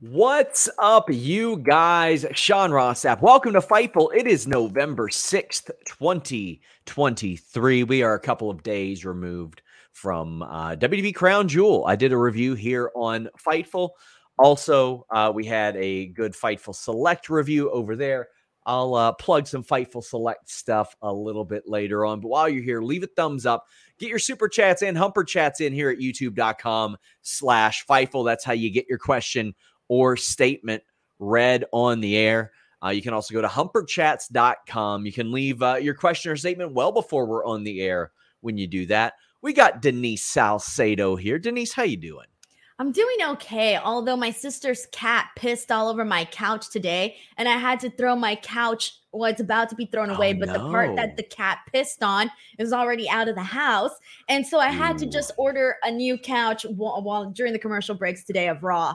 What's up, you guys? Sean Ross Sapp. Welcome to Fightful. It is November 6th, 2023. We are a couple of days removed from uh, WWE Crown Jewel. I did a review here on Fightful. Also, uh, we had a good Fightful Select review over there. I'll uh, plug some Fightful Select stuff a little bit later on. But while you're here, leave a thumbs up. Get your super chats and humper chats in here at youtube.com slash Fightful. That's how you get your question or statement read on the air. Uh, you can also go to humperchats.com. You can leave uh, your question or statement well before we're on the air when you do that. We got Denise Salcedo here. Denise, how you doing? I'm doing okay, although my sister's cat pissed all over my couch today, and I had to throw my couch. Well, it's about to be thrown away, Oh, but the part that the cat pissed on is already out of the house, and so I had to just order a new couch while, while during the commercial breaks today of Raw.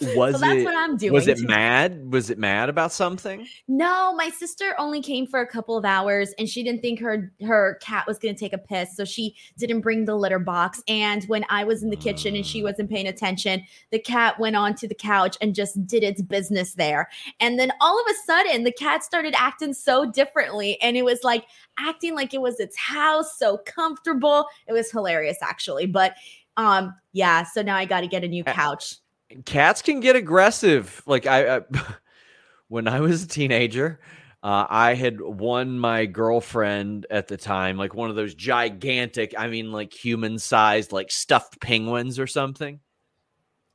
Was so that's it what I'm doing. was it mad? Was it mad about something? No, my sister only came for a couple of hours and she didn't think her her cat was going to take a piss, so she didn't bring the litter box. And when I was in the kitchen and she wasn't paying attention, the cat went onto the couch and just did its business there. And then all of a sudden, the cat started acting so differently and it was like acting like it was its house, so comfortable. It was hilarious actually, but um yeah, so now I got to get a new couch. Cats can get aggressive. Like I, I when I was a teenager, uh, I had won my girlfriend at the time, like one of those gigantic, I mean, like human sized, like stuffed penguins or something.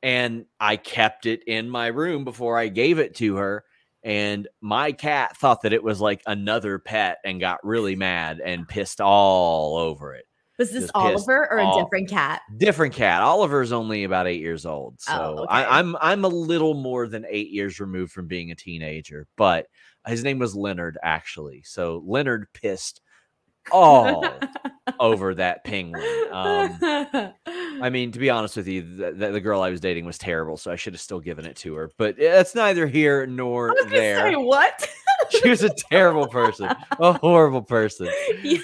And I kept it in my room before I gave it to her. And my cat thought that it was like another pet and got really mad and pissed all over it. Was this Oliver or a different cat? Different cat. Oliver's only about eight years old, so Oh, okay. I, I'm I'm a little more than eight years removed from being a teenager. But his name was Leonard, actually. So Leonard pissed all over that penguin. Um, I mean, to be honest with you, the, the, girl I was dating was terrible, so I should have still given it to her. But it's neither here nor I was there. say what? She was a terrible person, a horrible person. yeah.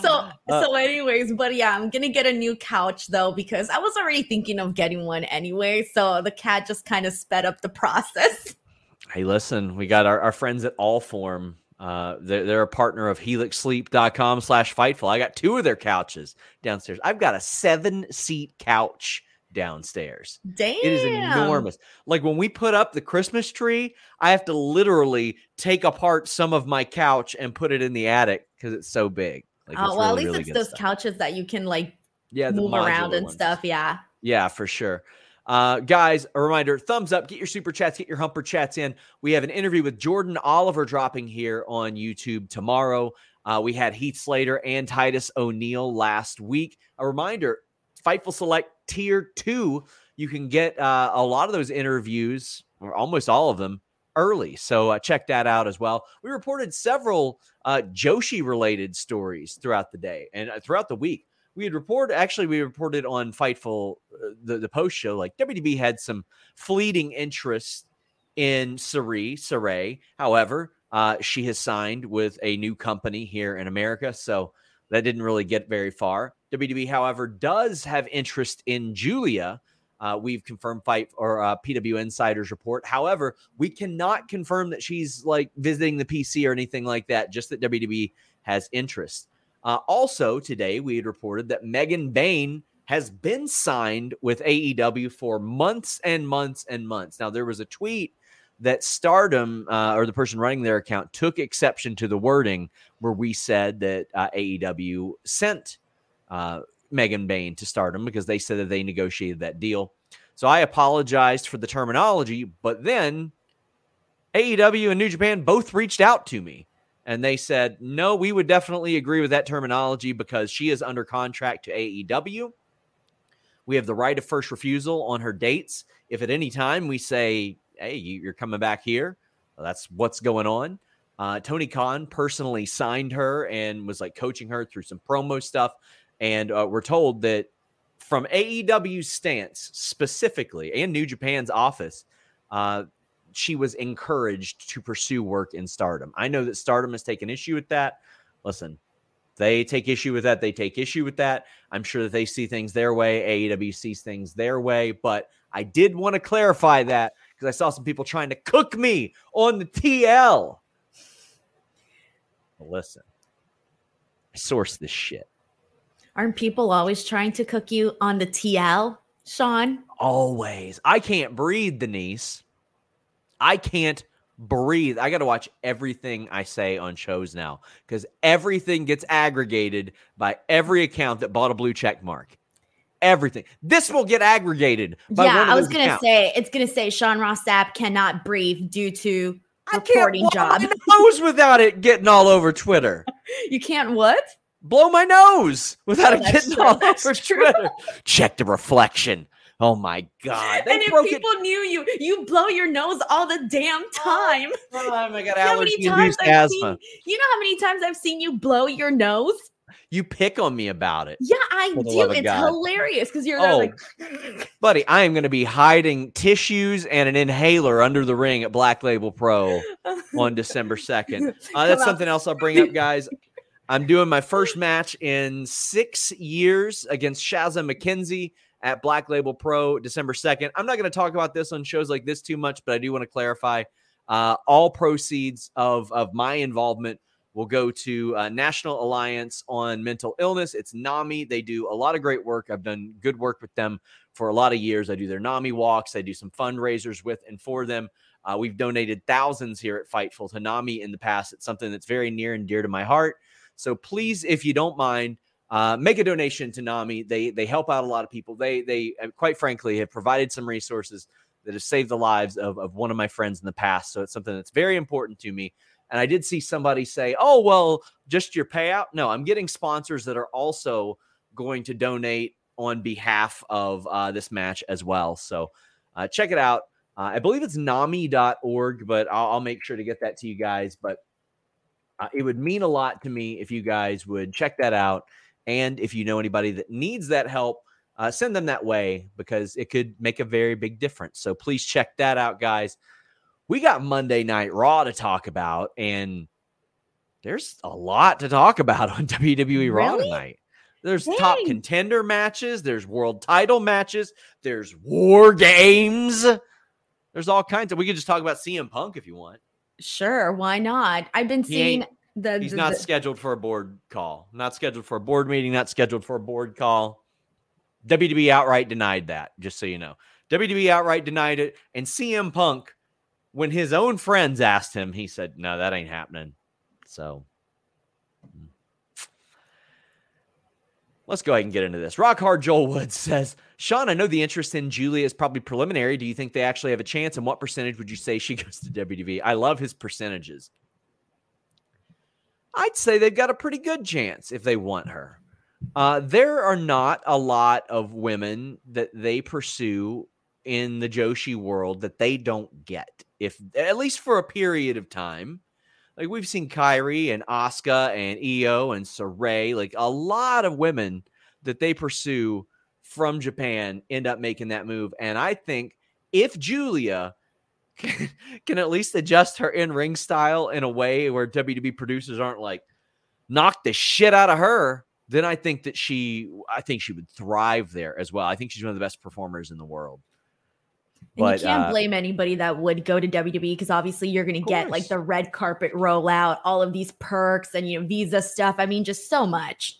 So Uh, so anyways, but yeah, I'm gonna get a new couch though because I was already thinking of getting one anyway. So the cat just kind of sped up the process. Hey, listen, we got our, our friends at Allform. Uh, they're, they're a partner of helixsleep.com slash fightful. I got two of their couches downstairs. I've got a seven seat couch downstairs. Damn. It is enormous. Like when we put up the Christmas tree, I have to literally take apart some of my couch and put it in the attic because it's so big. Like, Oh, well, at least really it's those stuff. couches that you can like yeah, move around and ones. stuff. Yeah. Yeah, for sure. Uh, guys, a reminder thumbs up, get your super chats, get your humper chats in. We have an interview with Jordan Oliver dropping here on YouTube tomorrow. Uh, we had Heath Slater and Titus O'Neil last week. A reminder Fightful Select Tier 2, you can get uh, a lot of those interviews, or almost all of them, early. So uh, check that out as well. We reported several uh, Joshi related stories throughout the day and uh, throughout the week we had reported actually we reported on fightful uh, the, the post show like WWE had some fleeting interest in Sarai, Sarai. However, uh, she has signed with a new company here in America, so that didn't really get very far. WWE, however, does have interest in Giulia. Uh, we've confirmed fight or uh, PW Insiders report. However, we cannot confirm that she's like visiting the PC or anything like that. Just that WWE has interest. Uh, also, today we had reported that Megan Bayne has been signed with AEW for months and months and months. Now, there was a tweet that Stardom uh, or the person running their account took exception to the wording where we said that uh, AEW sent uh, Megan Bayne to Stardom because they said that they negotiated that deal. So I apologized for the terminology, but then AEW and New Japan both reached out to me and they said, no, we would definitely agree with that terminology because she is under contract to AEW. We have the right of first refusal on her dates. If at any time we say, hey, you're coming back here, well, that's what's going on. Uh, Tony Khan personally signed her and was like coaching her through some promo stuff. And uh, we're told that from AEW's stance specifically and New Japan's office, uh, she was encouraged to pursue work in stardom. I know that stardom has taken issue with that. Listen, they take issue with that. They take issue with that. I'm sure that they see things their way. AEW sees things their way. But I did want to clarify that because I saw some people trying to cook me on the TL. listen, I source this shit. Aren't people always trying to cook you on the TL, Sean? Always. I can't breathe, Denise. I can't breathe. I got to watch everything I say on shows now because everything gets aggregated by every account that bought a blue check mark. Everything. This will get aggregated. yeah, I was going to say it's going to say Sean Ross Sapp cannot breathe due to reporting job. nose without it getting all over Twitter. you can't what? Blow my nose without oh, it getting true. all that's over true. Twitter. Check the reflection. Oh my god! They and if people it. knew you, you blow your nose all the damn time. Oh, oh my god! Allergy induced asthma. Seen, you know how many times I've seen you blow your nose? You pick on me about it. Yeah, I do. It's god. hilarious because you're oh, like, buddy, I am going to be hiding tissues and an inhaler under the ring at Black Label Pro on December second. Uh, that's something else I'll bring up, guys. I'm doing my first match in six years against Shazza McKenzie at Black Label Pro December 2nd. I'm not going to talk about this on shows like this too much, but I do want to clarify uh, all proceeds of, of my involvement will go to uh, National Alliance on Mental Illness. It's NAMI. They do a lot of great work. I've done good work with them for a lot of years. I do their NAMI walks, I do some fundraisers with and for them. Uh, we've donated thousands here at Fightful to NAMI in the past. It's something that's very near and dear to my heart. So please, if you don't mind, uh, make a donation to NAMI. They they help out a lot of people. They they uh, quite frankly have provided some resources that have saved the lives of, of one of my friends in the past. So it's something that's very important to me. And I did see somebody say, "Oh well, just your payout." No, I'm getting sponsors that are also going to donate on behalf of uh, this match as well. So uh, check it out. Uh, I believe it's nami.org, but I'll, I'll, make sure to get that to you guys. But uh, it would mean a lot to me if you guys would check that out and if you know anybody that needs that help, uh, send them that way because it could make a very big difference. So please check that out, guys. We got Monday Night Raw to talk about, and there's a lot to talk about on WWE really? Raw tonight. There's Dang. top contender matches, there's world title matches, there's war games. There's all kinds of. We could just talk about CM Punk if you want. Sure, why not? I've been seeing the, He's the, not the, scheduled for a board call. Not scheduled for a board meeting. Not scheduled for a board call. WWE outright denied that. Just so you know, WWE outright denied it. And CM Punk, when his own friends asked him, he said, "No, that ain't happening." So. Hmm. Let's go ahead and get into this. Rock Hard Joel Woods says, Sean, I know the interest in Giulia is probably preliminary. Do you think they actually have a chance? And what percentage would you say she goes to WWE? I love his percentages. I'd say they've got a pretty good chance if they want her. Uh, there are not a lot of women that they pursue in the Joshi world that they don't get, if at least for a period of time. Like we've seen Kairi and Asuka and Io and Sarray, like a lot of women that they pursue from Japan end up making that move. And I think if Giulia can, at least adjust her in ring style in a way where WWE producers aren't like knock the shit out of her, then I think that she, I think she would thrive there as well. I think she's one of the best performers in the world. And but, you can't uh, blame anybody that would go to WWE because obviously you're going to get like the red carpet rollout, all of these perks and you know visa stuff. I mean, just so much.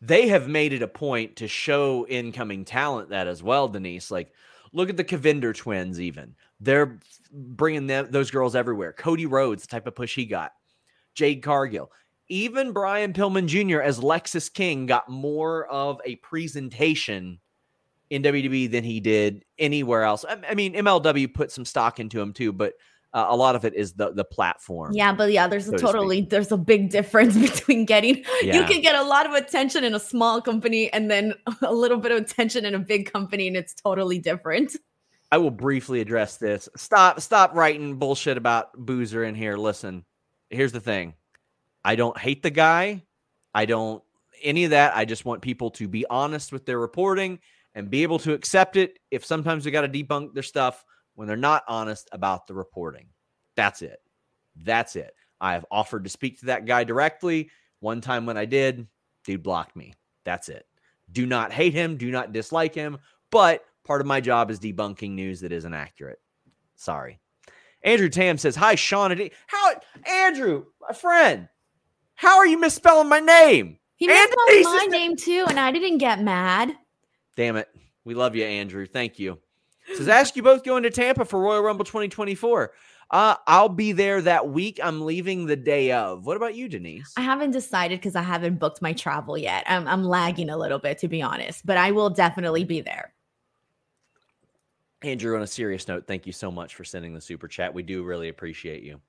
They have made it a point to show incoming talent that as well, Denise. Like, look at the Cavinder twins. Even they're bringing them, those girls everywhere. Cody Rhodes, the type of push he got. Jade Cargill. Even Brian Pillman Jr. as Lexis King got more of a presentation in WWE than he did anywhere else. I, I mean, MLW put some stock into him too, but uh, a lot of it is the the platform. Yeah, but yeah, there's so a to totally there's a big difference between getting you can get a lot of attention in a small company and then a little bit of attention in a big company and it's totally different. I will briefly address this. Stop stop writing bullshit about Boozer in here. Listen, here's the thing. I don't hate the guy. I don't any of that. I just want people to be honest with their reporting and be able to accept it if sometimes we got to debunk their stuff when they're not honest about the reporting. That's it. That's it. I have offered to speak to that guy directly. One time when I did, dude blocked me. That's it. Do not hate him, do not dislike him, but part of my job is debunking news that isn't accurate. Sorry. Andrew Tam says, Hi, Sean. and How, Andrew, my friend, how are you misspelling my name? He misspelled my name too, and I didn't get mad. Damn it. We love you, Andrew. Thank you. Says, ask you both going to Tampa for Royal Rumble 2024. Uh, I'll be there that week. I'm leaving the day of. What about you, Denise? I haven't decided because I haven't booked my travel yet. I'm, I'm lagging a little bit, to be honest, but I will definitely be there. Andrew, on a serious note, thank you so much for sending the super chat. We do really appreciate you.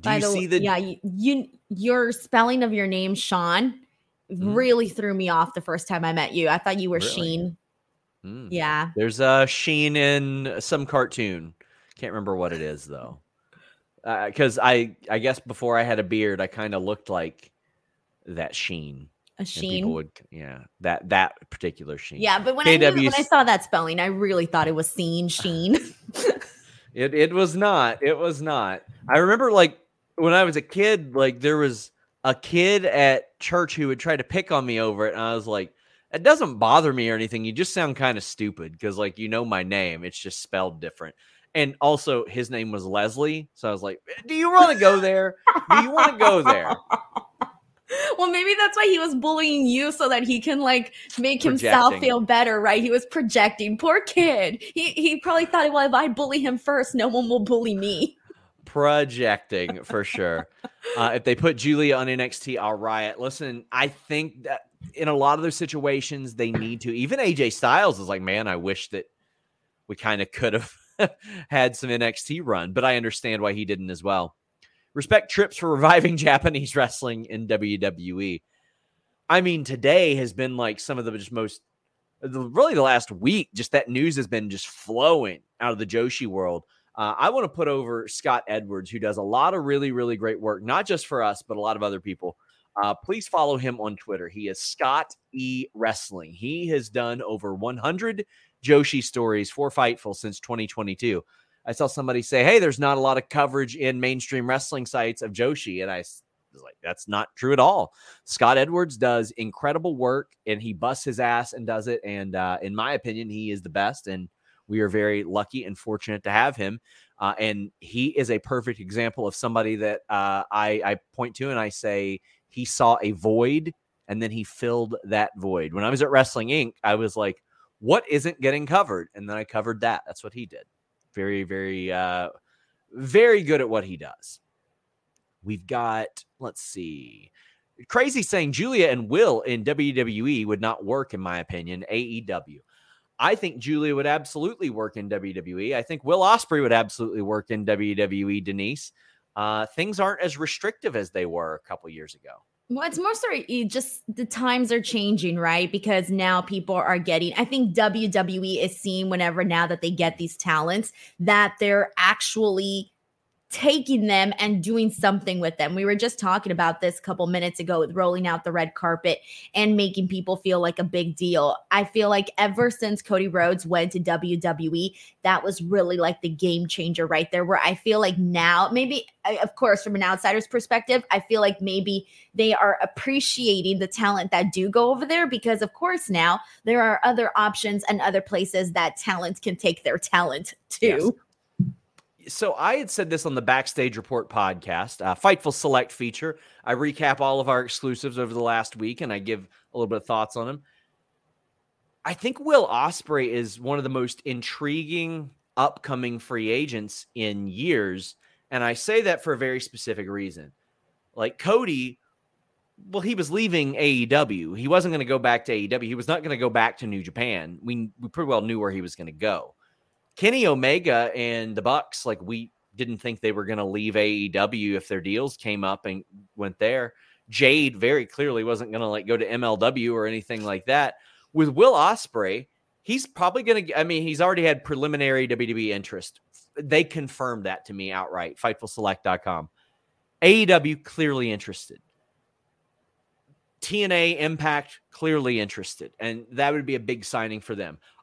Do By you the see the yeah, you, you your spelling of your name, Sean, Mhm. really threw me off the first time I met you. I thought you were Really? Sheen. Hmm. Yeah. There's a Sheen in some cartoon. Can't remember what it is though. Because I, I guess before I had a beard, I kind of looked like that Sheen. A Sheen. would, yeah, that that particular Sheen. Yeah, but when I, knew, when I saw that spelling, I really thought it was seen Sheen. It it was not. It was not. I remember like when I was a kid, like there was a kid at church who would try to pick on me over it, and I was like, it doesn't bother me or anything. You just sound kind of stupid because like you know my name, it's just spelled different. And also his name was Leslie, so I was like, do you want to go there? Do you want to go there? well, maybe that's why he was bullying you so that he can like make himself feel better, right? He was projecting. Poor kid. He he probably thought, well, if I bully him first, no one will bully me. projecting for sure. Uh, if they put Giulia on NXT, I'll riot. Listen, I think that in a lot of those situations, they need to. Even AJ Styles is like, man, I wish that we kind of could have had some NXT run, but I understand why he didn't as well. Respect trips for reviving Japanese wrestling in WWE. I mean, today has been like some of the just most, the, really the last week, just that news has been just flowing out of the Joshi world. Uh, I want to put over Scott Edwards, who does a lot of really, really great work, not just for us, but a lot of other people. Uh, please follow him on Twitter. He is Scott E Wrestling. He has done over 100 Joshi stories for Fightful since 2022. I saw somebody say, "Hey, there's not a lot of coverage in mainstream wrestling sites of Joshi," and I was like, "That's not true at all." Scott Edwards does incredible work, and he busts his ass and does it. And uh, in my opinion, he is the best. And we are very lucky and fortunate to have him. Uh, and he is a perfect example of somebody that uh, I, I point to and I say he saw a void and then he filled that void. When I was at Wrestling Inc., I was like, what isn't getting covered? And then I covered that. That's what he did. Very, very, uh, very good at what he does. We've got, let's see, crazy saying Giulia and Will in WWE would not work, in my opinion. AEW. I think Giulia would absolutely work in WWE. I think Will Ospreay would absolutely work in WWE. Denise, uh, things aren't as restrictive as they were a couple years ago. Well, it's more so just the times are changing, right? Because now people are getting, I think WWE is seeing whenever now that they get these talents that they're actually taking them and doing something with them. We were just talking about this a couple minutes ago with rolling out the red carpet and making people feel like a big deal. I feel like ever since Cody Rhodes went to WWE, that was really like the game changer right there where I feel like now maybe of course from an outsider's perspective, I feel like maybe they are appreciating the talent that do go over there because of course now there are other options and other places that talent can take their talent to. Yes. So I had said this on the Backstage Report podcast, uh, Fightful Select feature. I recap all of our exclusives over the last week, and I give a little bit of thoughts on them. I think Will Ospreay is one of the most intriguing upcoming free agents in years, and I say that for a very specific reason. Like Cody, well, he was leaving AEW. He wasn't going to go back to AEW. He was not going to go back to New Japan. We we pretty well knew where he was going to go. Kenny Omega and the Bucks, like we didn't think they were going to leave AEW if their deals came up and went there. Jade very clearly wasn't going to like go to MLW or anything like that. With Will Ospreay, he's probably going to. I mean, he's already had preliminary WWE interest. They confirmed that to me outright. FightfulSelect.com. AEW clearly interested. TNA Impact clearly interested, and that would be a big signing for them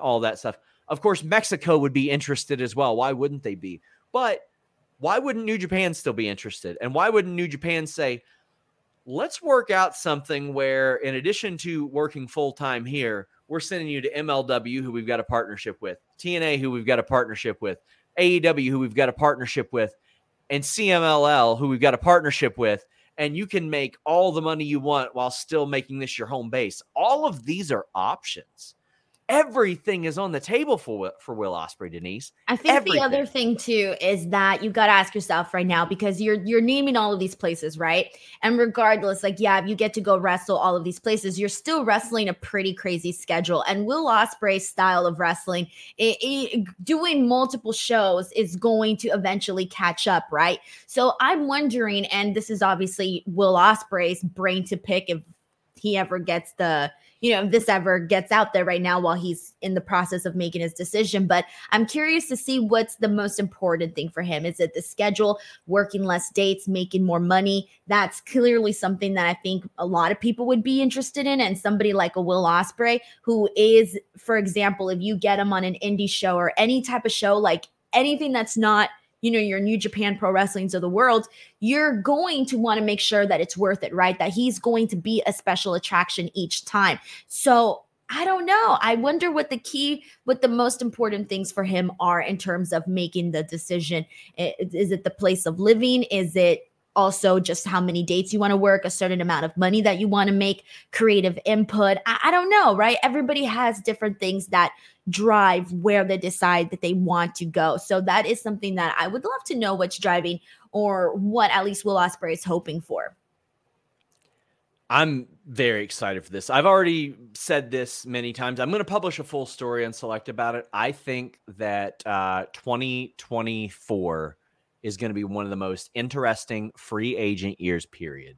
all that stuff. Of course, Mexico would be interested as well. Why wouldn't they be? But why wouldn't New Japan still be interested? And why wouldn't New Japan say, let's work out something where, in addition to working full time here, we're sending you to MLW, who we've got a partnership with, TNA, who we've got a partnership with, AEW, who we've got a partnership with, and CMLL, who we've got a partnership with. And you can make all the money you want while still making this your home base. All of these are options everything is on the table for for Will Ospreay, Denise. I think everything. the other thing too is that you got to ask yourself right now because you're you're naming all of these places, right? And regardless, like yeah, if you get to go wrestle all of these places, you're still wrestling a pretty crazy schedule. And Will Ospreay's style of wrestling, it, it, doing multiple shows, is going to eventually catch up, right? So I'm wondering, and this is obviously Will Ospreay's brain to pick if he ever gets the you know, if this ever gets out there right now while he's in the process of making his decision. But I'm curious to see what's the most important thing for him. Is it the schedule, working less dates, making more money? That's clearly something that I think a lot of people would be interested in. And somebody like a Will Ospreay, who is, for example, if you get him on an indie show or any type of show, like anything that's not – you know, your New Japan Pro Wrestlings of the world, you're going to want to make sure that it's worth it, right? That he's going to be a special attraction each time. So I don't know. I wonder what the key, what the most important things for him are in terms of making the decision. Is it the place of living? Is it also just how many dates you want to work, a certain amount of money that you want to make, creative input. I, I, don't know, right? Everybody has different things that drive where they decide that they want to go. So that is something that I would love to know what's driving or what at least Will Ospreay is hoping for. I'm very excited for this. I've already said this many times. I'm going to publish a full story on Select about it. I think that uh, 2024 is going to be one of the most interesting free agent years, period.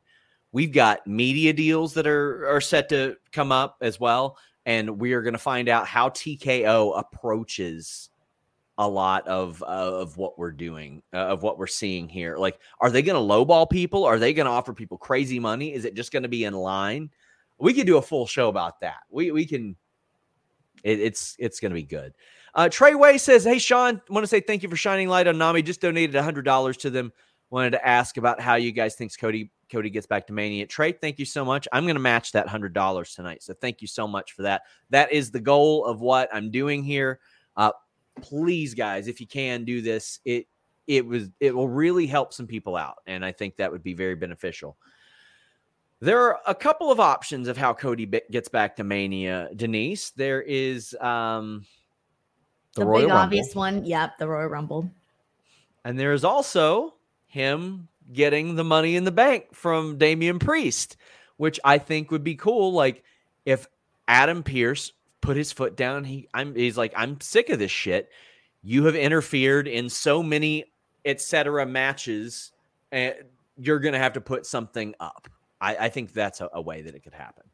We've got media deals that are, are set to come up as well. And we are going to find out how TKO approaches a lot of uh, of what we're doing, uh, of what we're seeing here. Like, are they going to lowball people? Are they going to offer people crazy money? Is it just going to be in line? We could do a full show about that. We we can. It, it's it's going to be good. Uh, Trey Way says, Hey, Sean, want to say thank you for shining light on Nami. Just donated $100 to them. Wanted to ask about how you guys think Cody Cody gets back to Mania. Trey, thank you so much. I'm going to match that $100 tonight. So thank you so much for that. That is the goal of what I'm doing here. Uh, please, guys, if you can do this, it it was it will really help some people out, and I think that would be very beneficial. There are a couple of options of how Cody gets back to Mania. Denise, there is um, The, The, Royal big Rumble. obvious one. Yep, the Royal Rumble. And there's also him getting the money in the bank from Damian Priest, which I think would be cool. Like if Adam Pearce put his foot down, he I'm he's like, I'm sick of this shit. You have interfered in so many etc. matches, and you're gonna have to put something up. I, I think that's a, a way that it could happen.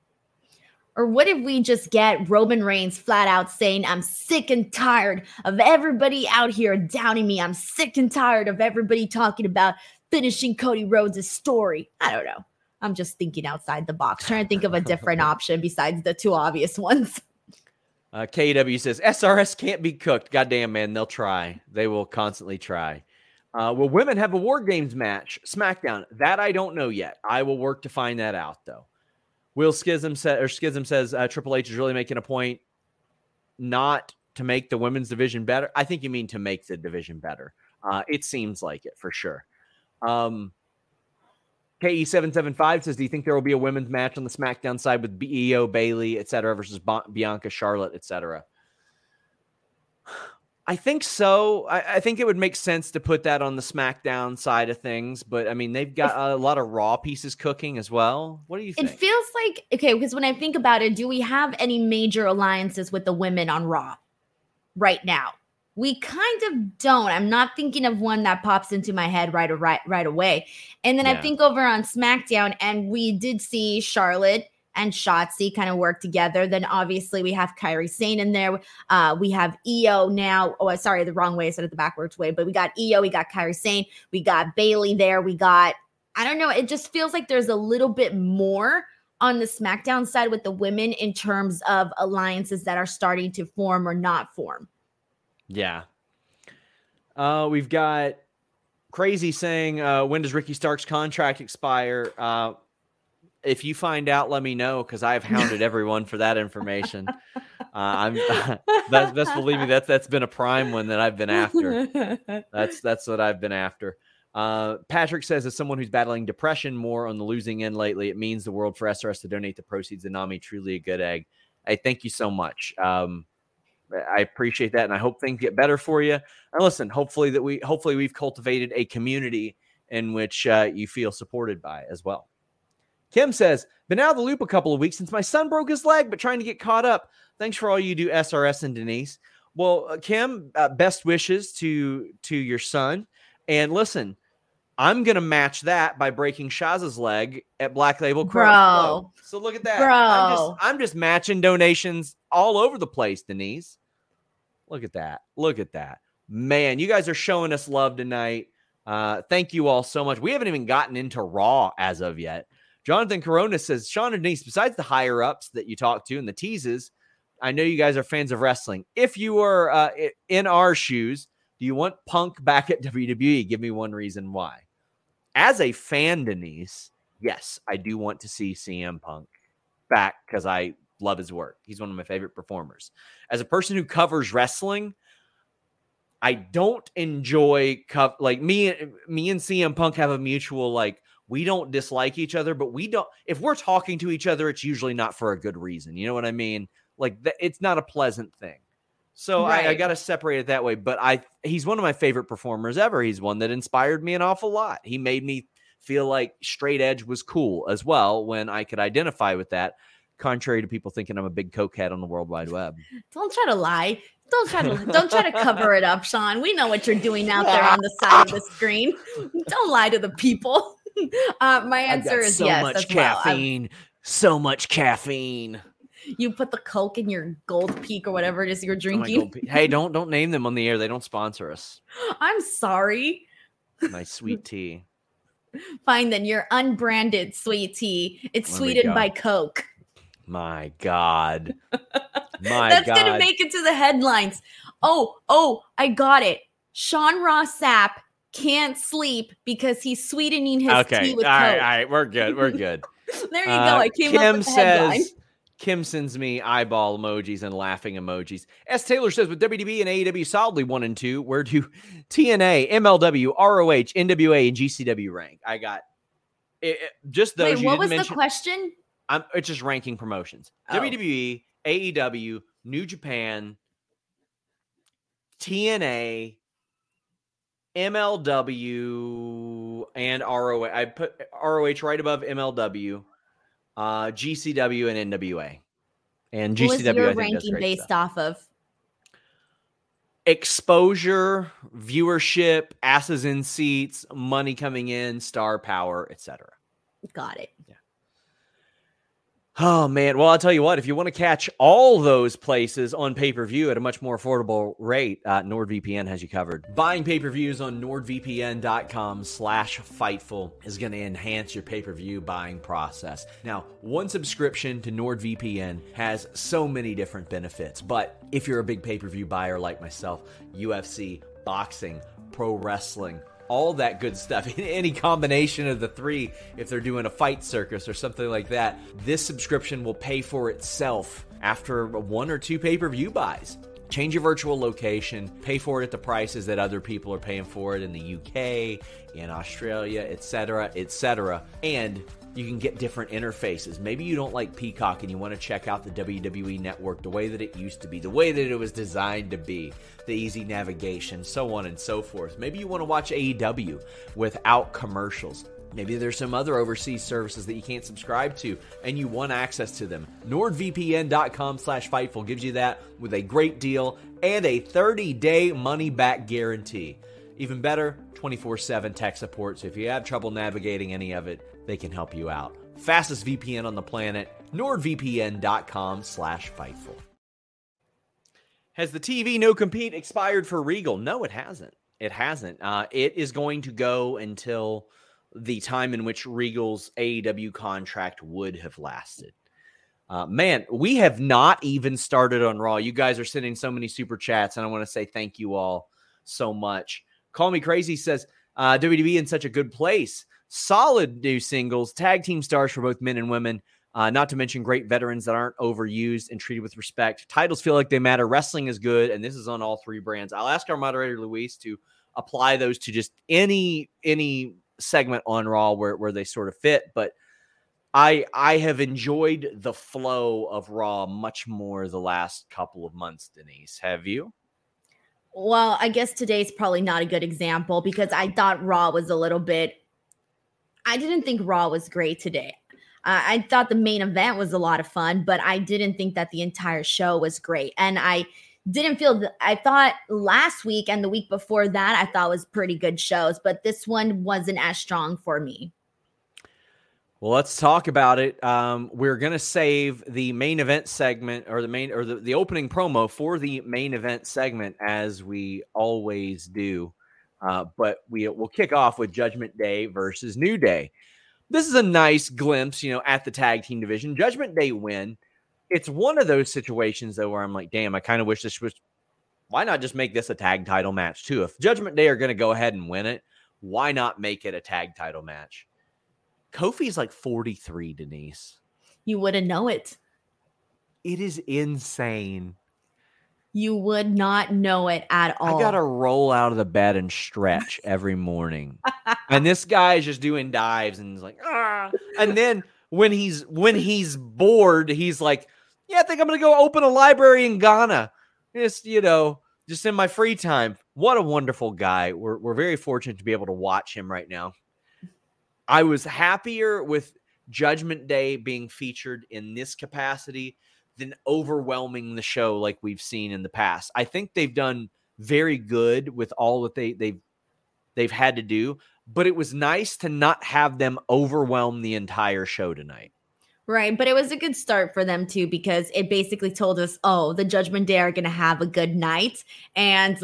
Or what if we just get Roman Reigns flat out saying, I'm sick and tired of everybody out here downing me. I'm sick and tired of everybody talking about finishing Cody Rhodes' story. I don't know. I'm just thinking outside the box, trying to think of a different option besides the two obvious ones. Uh, KW says SRS can't be cooked. Goddamn, man, they'll try. They will constantly try. Uh, will women have a War Games match? SmackDown. That I don't know yet. I will work to find that out, though. Will Schism said or Schism says uh, Triple H is really making a point not to make the women's division better. I think you mean to make the division better. Uh, it seems like it for sure. Um, KE775 says, Do you think there will be a women's match on the SmackDown side with BEO, Bayley, et cetera, versus Ba- Bianca, Charlotte, et cetera? I think so. I, I, think it would make sense to put that on the SmackDown side of things, but I mean, they've got a lot of Raw pieces cooking as well. What do you think? It feels like, okay, because when I think about it, do we have any major alliances with the women on Raw right now? We kind of don't. I'm not thinking of one that pops into my head right right right away. And then Yeah. I think over on SmackDown, and we did see Charlotte and Shotzi kind of work together. Then obviously we have Kairi Sane in there. Uh, we have IYO now. Oh, sorry, the wrong way. I said it the backwards way. But we got IYO, we got Kairi Sane, we got Bayley there. We got, I don't know. It just feels like there's a little bit more on the SmackDown side with the women in terms of alliances that are starting to form or not form. Yeah. Uh, we've got crazy saying, uh, when does Ricky Stark's contract expire? Uh, if you find out, let me know because I've hounded everyone for that information. Uh, I'm best, best believe me that's that's been a prime one that I've been after. That's that's what I've been after. Uh, Patrick says, as someone who's battling depression more on the losing end lately, it means the world for SRS to donate the proceeds to Nami. Truly a good egg. Hey, thank you so much. Um, I appreciate that, and I hope things get better for you. And listen, hopefully that we hopefully we've cultivated a community in which uh, you feel supported by as well. Kim says, been out of the loop a couple of weeks since my son broke his leg, but trying to get caught up. Thanks for all you do, SRS and Denise. Well, uh, Kim, uh, best wishes to to your son. And listen, I'm gonna match that by breaking Shaz's leg at Black Label Pro. Bro. So look at that. I'm just, Bro. I'm just matching donations all over the place, Denise. Look at that. Look at that. Man, you guys are showing us love tonight. Uh, thank you all so much. We haven't even gotten into Raw as of yet. Jonathan Corona says, Sean and Denise, besides the higher ups that you talk to and the teases, I know you guys are fans of wrestling. If you were uh, in our shoes, do you want Punk back at WWE? Give me one reason why. As a fan, Denise, yes, I do want to see CM Punk back because I love his work. He's one of my favorite performers. As a person who covers wrestling, I don't enjoy co- like me. Me and CM Punk have a mutual like we don't dislike each other, but we don't. If we're talking to each other, it's usually not for a good reason. You know what I mean? Like th- it's not a pleasant thing. So I, I got to separate it that way. But I he's one of my favorite performers ever. He's one that inspired me an awful lot. He made me feel like straight edge was cool as well when I could identify with that. Contrary to people thinking I'm a big cokehead on the World Wide Web. Don't try to lie. Don't try to don't try to cover it up, Sean. We know what you're doing out there on the side of the screen. Don't lie to the people. Uh, my answer is so yes. much as well. Caffeine. so much caffeine. you put the Coke in your Gold Peak or whatever it is you're Oh drinking. God. Hey, don't don't name them on the air. They don't sponsor us. I'm sorry. My sweet tea. Fine, then your unbranded sweet tea. It's There sweetened by Coke. My God. My That's God. gonna make it to the headlines. Oh, oh, I got it. Sean Ross Sapp can't sleep because he's sweetening his okay. tea with right. Coke. All right. We're good. We're good. There you Uh, go. I came Kim up with the headline. says. Kim sends me eyeball emojis and laughing emojis. S. Taylor says, with WWE and AEW solidly one and two, where do TNA, MLW, ROH, NWA, and GCW rank? I got it, it- just those. Wait, you what was the mention- question? I'm, it's just ranking promotions. Oh. WWE, AEW, New Japan, TNA, MLW, and ROH. I put ROH right above MLW, uh, GCW, and NWA. And GCW, What was your ranking based stuff. off of? exposure, viewership, asses in seats, money coming in, star power, etc. Got it. Oh man, well I'll tell you what, if you want to catch all those places on pay-per-view at a much more affordable rate, uh, NordVPN has you covered. Buying pay-per-views on nordvpn.com slash fightful is going to enhance your pay-per-view buying process. Now, one subscription to NordVPN has so many different benefits, but if you're a big pay-per-view buyer like myself, UFC, boxing, pro wrestling, all that good stuff. in Any combination of the three, if they're doing a fight circus or something like that, this subscription will pay for itself after one or two pay per view buys. Change your virtual location, pay for it at the prices that other people are paying for it in the UK, in Australia, etc., etc. And you can get different interfaces. Maybe you don't like Peacock and you want to check out the WWE network the way that it used to be, the way that it was designed to be, the easy navigation, so on and so forth. Maybe you want to watch AEW without commercials. Maybe there's some other overseas services that you can't subscribe to and you want access to them. NordVPN.com slash Fightful gives you that with a great deal and a 30-day money-back guarantee. Even better, 24-7 tech support, so if you have trouble navigating any of it, they can help you out. Fastest VPN on the planet, nordvpn.com slash Fightful. Has the TV no compete expired for Regal? No, it hasn't. It hasn't. Uh, it is going to go until the time in which Regal's AEW contract would have lasted. Uh, man, we have not even started on Raw. You guys are sending so many super chats, and I want to say thank you all so much. Call Me Crazy says uh, WWE in such a good place. Solid new singles, tag team stars for both men and women. Uh, not to mention great veterans that aren't overused and treated with respect. Titles feel like they matter. Wrestling is good, and this is on all three brands. I'll ask our moderator Luis to apply those to just any any segment on Raw where where they sort of fit. But I I have enjoyed the flow of Raw much more the last couple of months. Denise, have you? Well, I guess today's probably not a good example because I thought Raw was a little bit. I didn't think Raw was great today. Uh, I thought the main event was a lot of fun, but I didn't think that the entire show was great. And I didn't feel that I thought last week and the week before that I thought was pretty good shows, but this one wasn't as strong for me. Well, let's talk about it. Um, we're going to save the main event segment or the main or the, the opening promo for the main event segment as we always do. Uh, but we will kick off with Judgment Day versus New Day. This is a nice glimpse, you know, at the tag team division. Judgment Day win. It's one of those situations though where I'm like, damn, I kind of wish this was. Why not just make this a tag title match too? If Judgment Day are going to go ahead and win it, why not make it a tag title match? Kofi's like 43, Denise. You wouldn't know it. It is insane. You would not know it at all. I gotta roll out of the bed and stretch every morning. and this guy is just doing dives and he's like, ah. And then when he's when he's bored, he's like, Yeah, I think I'm gonna go open a library in Ghana. Just, you know, just in my free time. What a wonderful guy. We're we're very fortunate to be able to watch him right now. I was happier with Judgment Day being featured in this capacity than overwhelming the show like we've seen in the past. I think they've done very good with all that they they've they've had to do, but it was nice to not have them overwhelm the entire show tonight. Right, but it was a good start for them too because it basically told us, oh, the Judgment Day are going to have a good night, and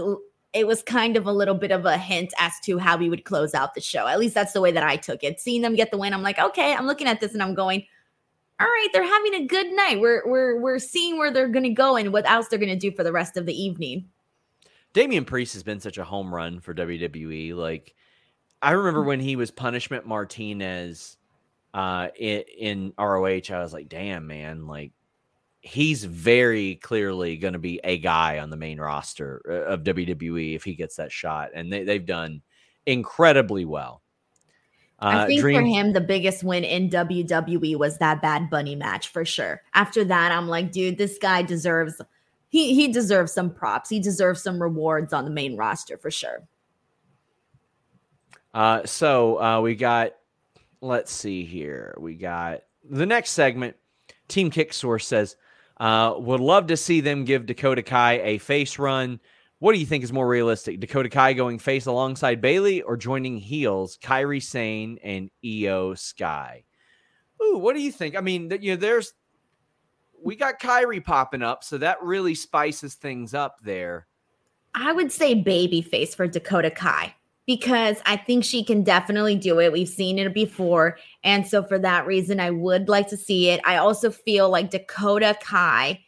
it was kind of a little bit of a hint as to how we would close out the show. At least that's the way that I took it. Seeing them get the win, I'm like, okay, I'm looking at this and I'm going, all right, they're having a good night. We're we're we're seeing where they're gonna go and what else they're gonna do for the rest of the evening. Damian Priest has been such a home run for WWE. Like I remember when he was Punishment Martinez uh in, in ROH, I was like, damn man, like he's very clearly going to be a guy on the main roster uh, of WWE if he gets that shot. And they, they've done incredibly well. I Uh, think Dream- for him, the biggest win in WWE was that Bad Bunny match for sure. After that, I'm like, dude, this guy deserves he he deserves some props. He deserves some rewards on the main roster for sure. Uh, so uh, we got, let's see here. We got the next segment. Team Kicksource says, uh, would love to see them give Dakota Kai a face run. What do you think is more realistic? Dakota Kai going face alongside Bayley or joining heels Kairi Sane and Iyo Sky? Ooh, what do you think? I mean, you know, there's we got Kairi popping up, so that really spices things up there. I would say baby face for Dakota Kai because I think she can definitely do it. We've seen it before. And so for that reason, I would like to see it. I also feel like Dakota Kai,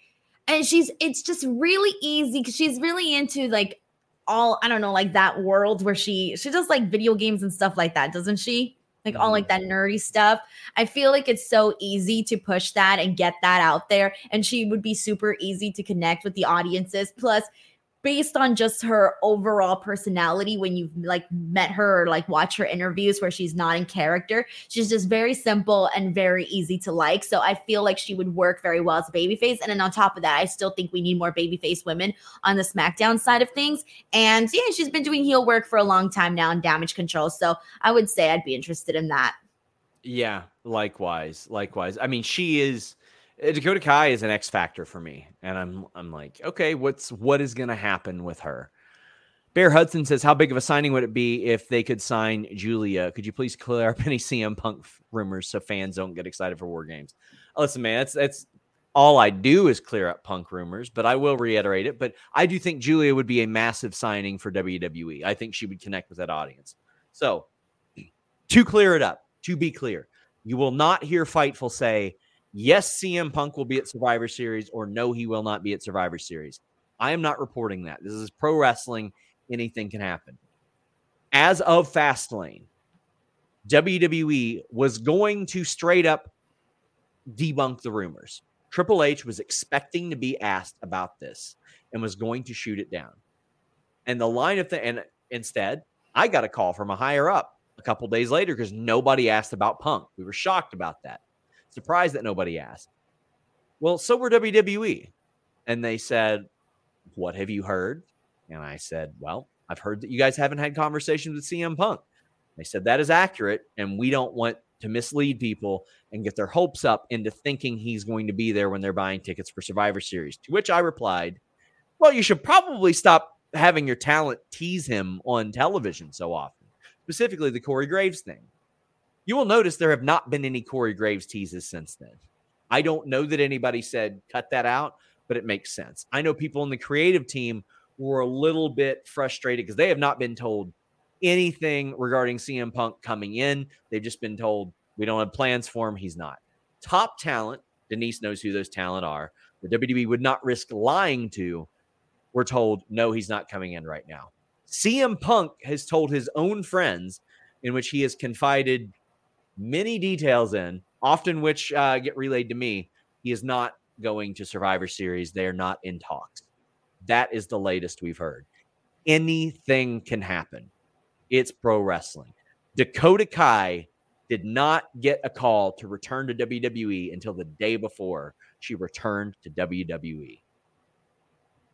and she's, it's just really easy because she's really into like all, I don't know, like that world where she, she does like video games and stuff like that, doesn't she? Like all like Mm-hmm. that nerdy stuff. I feel like it's so easy to push that and get that out there. And she would be super easy to connect with the audiences. Plus, based on just her overall personality when you've like met her or like watch her interviews where she's not in character she's just very simple and very easy to like. So i feel like she would work very well as a babyface. And then on top of that i still think we need more babyface women on the smackdown side of things. And yeah she's been doing heel work for a long time now in damage control. So i would say i'd be interested in that. Yeah, likewise, likewise. I mean, she is Uh, Dakota Kai is an X factor for me, and I'm I'm like, okay, what's what is going to happen with her? Bear Hudson says, "How big of a signing would it be if they could sign Giulia? Could you please clear up any CM Punk rumors so fans don't get excited for War Games?" Listen, man, that's that's all I do is clear up Punk rumors, but I will reiterate it. But I do think Giulia would be a massive signing for WWE. I think she would connect with that audience. So, to clear it up, to be clear, you will not hear Fightful say, yes, CM Punk will be at Survivor Series, or no, he will not be at Survivor Series. I am not reporting that. This is pro wrestling. Anything can happen. As of Fastlane, WWE was going to straight up debunk the rumors. Triple H was expecting to be asked about this and was going to shoot it down. And the line of the and instead, I got a call from a higher up a couple days later because nobody asked about Punk. We were shocked about that. Surprised that nobody asked. Well, so were WWE. And they said, What have you heard? And I said, Well, I've heard that you guys haven't had conversations with CM Punk. They said that is accurate, and we don't want to mislead people and get their hopes up into thinking he's going to be there when they're buying tickets for Survivor Series. To which I replied, Well, you should probably stop having your talent tease him on television so often, specifically the Corey Graves thing. You will notice there have not been any Corey Graves teases since then. I don't know that anybody said cut that out, but it makes sense. I know people in the creative team were a little bit frustrated because they have not been told anything regarding CM Punk coming in. They've just been told we don't have plans for him. He's not. Top talent, Denise knows who those talent are. The WWE would not risk lying to. We're told no, he's not coming in right now. CM Punk has told his own friends, in which he has confided many details in, often which uh, get relayed to me. He is not going to Survivor Series. They are not in talks. That is the latest we've heard. Anything can happen. It's pro wrestling. Dakota Kai did not get a call to return to WWE until the day before she returned to WWE.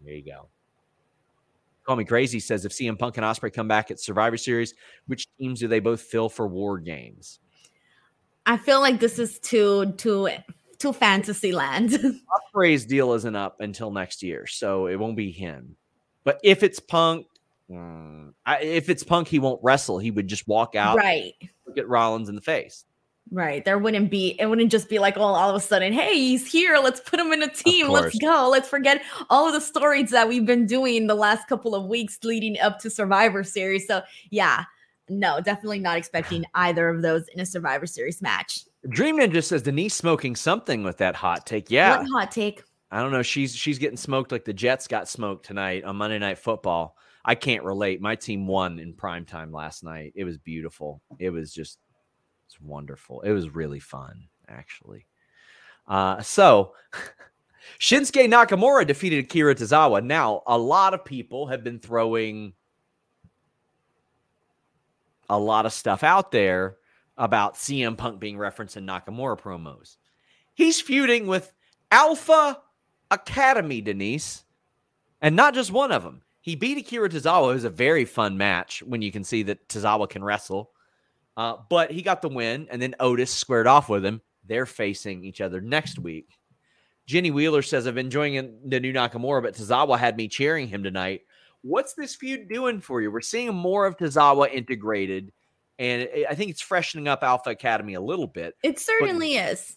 There you go. Call me crazy says if CM Punk and Ospreay come back at Survivor Series, which teams do they both fill for War Games? I feel like this is too too too fantasy land. Ospreay's deal isn't up until next year, so it won't be him. But if it's Punk, mm, I, if it's Punk, he won't wrestle. He would just walk out, right. look at Rollins in the face. Right. There wouldn't be, it wouldn't just be like, oh, all of a sudden, hey, he's here. Let's put him in a team. Let's go. Let's forget all of the stories that we've been doing the last couple of weeks leading up to Survivor Series. So, yeah, no, definitely not expecting either of those in a Survivor Series match. Dream Ninja says Denise smoking something with that hot take. Yeah, What hot take? I don't know. She's she's getting smoked like the Jets got smoked tonight on Monday Night Football. I can't relate. My team won in prime time last night. It was beautiful. It was just it's wonderful. It was really fun, actually. Uh, so Shinsuke Nakamura defeated Akira Tozawa. Now, a lot of people have been throwing a lot of stuff out there about CM Punk being referenced in Nakamura promos. He's feuding with Alpha Academy, Denise. And not just one of them. He beat Akira Tozawa. It was a very fun match when you can see that Tozawa can wrestle. Uh, but he got the win, and then Otis squared off with him. They're facing each other next week. Jenny Wheeler says, I've been enjoying the new Nakamura, but Tozawa had me cheering him tonight. What's this feud doing for you? We're seeing more of Tozawa integrated, and I think it's freshening up Alpha Academy a little bit. It certainly but, is.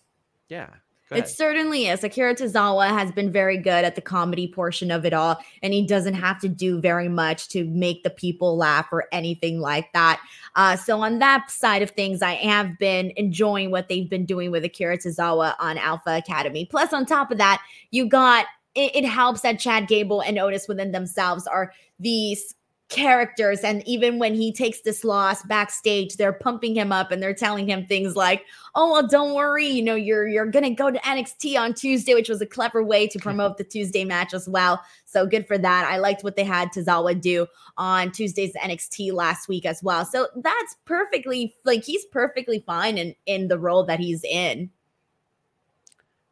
Yeah. It certainly is. Akira Tozawa has been very good at the comedy portion of it all, and he doesn't have to do very much to make the people laugh or anything like that. Uh, so, on that side of things, I have been enjoying what they've been doing with Akira Tozawa on Alpha Academy. Plus, on top of that, you got it, it helps that Chad Gable and Otis within themselves are these characters. And even when he takes this loss backstage they're pumping him up and they're telling him things like oh well don't worry. You know you're you're gonna go to nxt on tuesday which was a clever way to promote the tuesday match as well. So good for that. I liked what they had tozawa do on tuesday's nxt last week as well. So that's perfectly like he's perfectly fine in in the role that he's in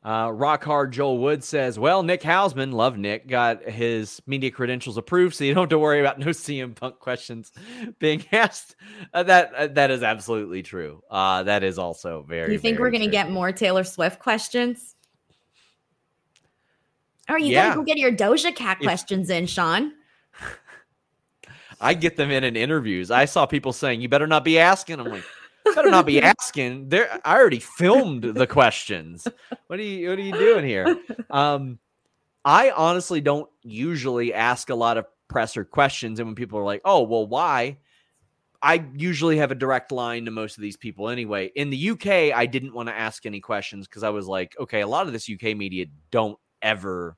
uh, rock hard Joel Wood says, "Well, Nick Hausman, love Nick, got his media credentials approved, so you don't have to worry about no CM Punk questions being asked." Uh, that uh, that is absolutely true. Uh, that is also very. You think very we're going to get more Taylor Swift questions? Or you yeah. gotta go get your Doja Cat questions if, in, Sean. I get them in in interviews. I saw people saying, "You better not be asking." I'm like. Better not be asking. There, I already filmed the questions. What are you What are you doing here? Um, I honestly don't usually ask a lot of presser questions, and when people are like, "Oh, well, why?" I usually have a direct line to most of these people anyway. In the UK, I didn't want to ask any questions because I was like, okay, a lot of this UK media don't ever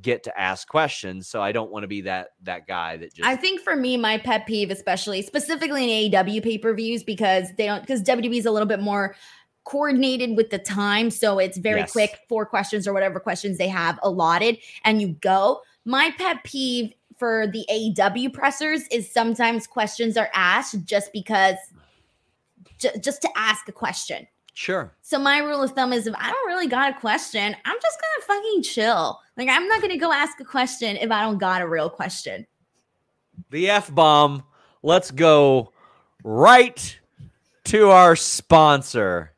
get to ask questions. So I don't want to be that that guy that just I think for me, my pet peeve, especially specifically in AEW pay-per-views, because they don't because WWE is a little bit more coordinated with the time. So it's very yes. quick, four questions or whatever questions they have allotted, and you go. My pet peeve for the AEW pressers is sometimes questions are asked just because just to ask a question. Sure. So my rule of thumb is if I don't really got a question, I'm just gonna fucking chill. Like I'm not gonna go ask a question if I don't got a real question. The F bomb. Let's go right to our sponsor.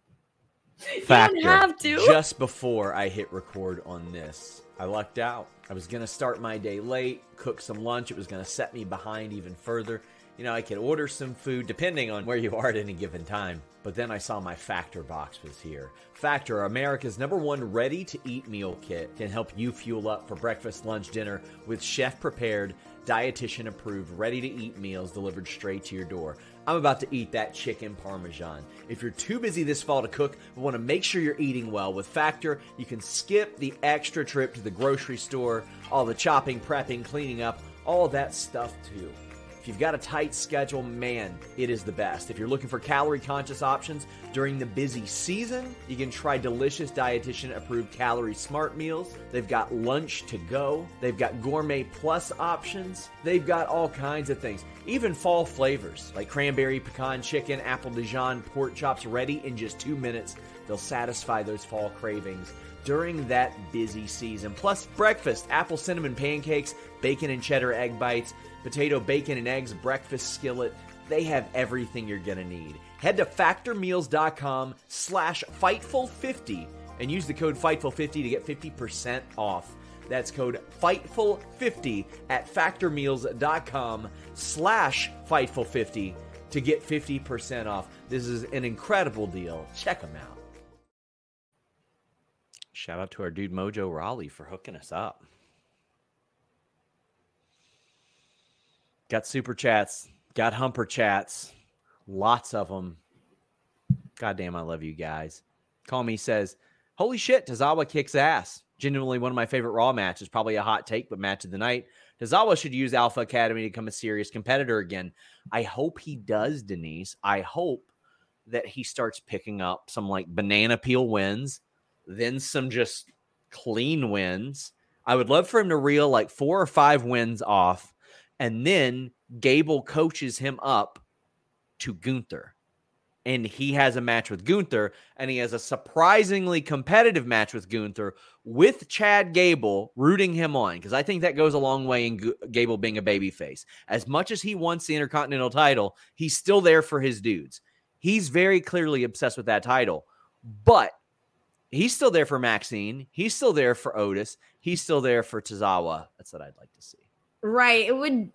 Factor. You don't have to. Just before I hit record on this, I lucked out. I was gonna start my day late, cook some lunch. It was gonna set me behind even further. You know, I could order some food depending on where you are at any given time. But then I saw my Factor box was here. Factor, America's number one ready to eat meal kit, can help you fuel up for breakfast, lunch, dinner with chef prepared, dietitian approved, ready to eat meals delivered straight to your door. I'm about to eat that chicken parmesan. If you're too busy this fall to cook but want to make sure you're eating well, with Factor, you can skip the extra trip to the grocery store, all the chopping, prepping, cleaning up, all that stuff too. If you've got a tight schedule, man, it is the best. If you're looking for calorie conscious options during the busy season, you can try delicious dietitian approved calorie smart meals. They've got lunch to go, they've got gourmet plus options, they've got all kinds of things. Even fall flavors like cranberry pecan chicken, apple Dijon, pork chops ready in just two minutes. They'll satisfy those fall cravings during that busy season. Plus, breakfast apple cinnamon pancakes, bacon and cheddar egg bites potato, bacon, and eggs breakfast skillet. They have everything you're going to need. Head to factormeals.com slash Fightful50 and use the code Fightful50 to get 50% off. That's code Fightful50 at factormeals.com slash Fightful50 to get 50% off. This is an incredible deal. Check them out. Shout out to our dude Mojo Raleigh for hooking us up. Got super chats, got humper chats, lots of them. God damn, I love you guys. Call me says, Holy shit, Tozawa kicks ass. Genuinely one of my favorite Raw matches. Probably a hot take, but match of the night. Tozawa should use Alpha Academy to become a serious competitor again. I hope he does, Denise. I hope that he starts picking up some like banana peel wins, then some just clean wins. I would love for him to reel like four or five wins off and then Gable coaches him up to Gunther. and he has a match with Gunther, and he has a surprisingly competitive match with Gunther with Chad Gable rooting him on because I think that goes a long way in G- Gable being a babyface. As much as he wants the Intercontinental title, he's still there for his dudes. He's very clearly obsessed with that title, but he's still there for Maxine. He's still there for Otis. He's still there for Tozawa. That's what I'd like to see. Right. It would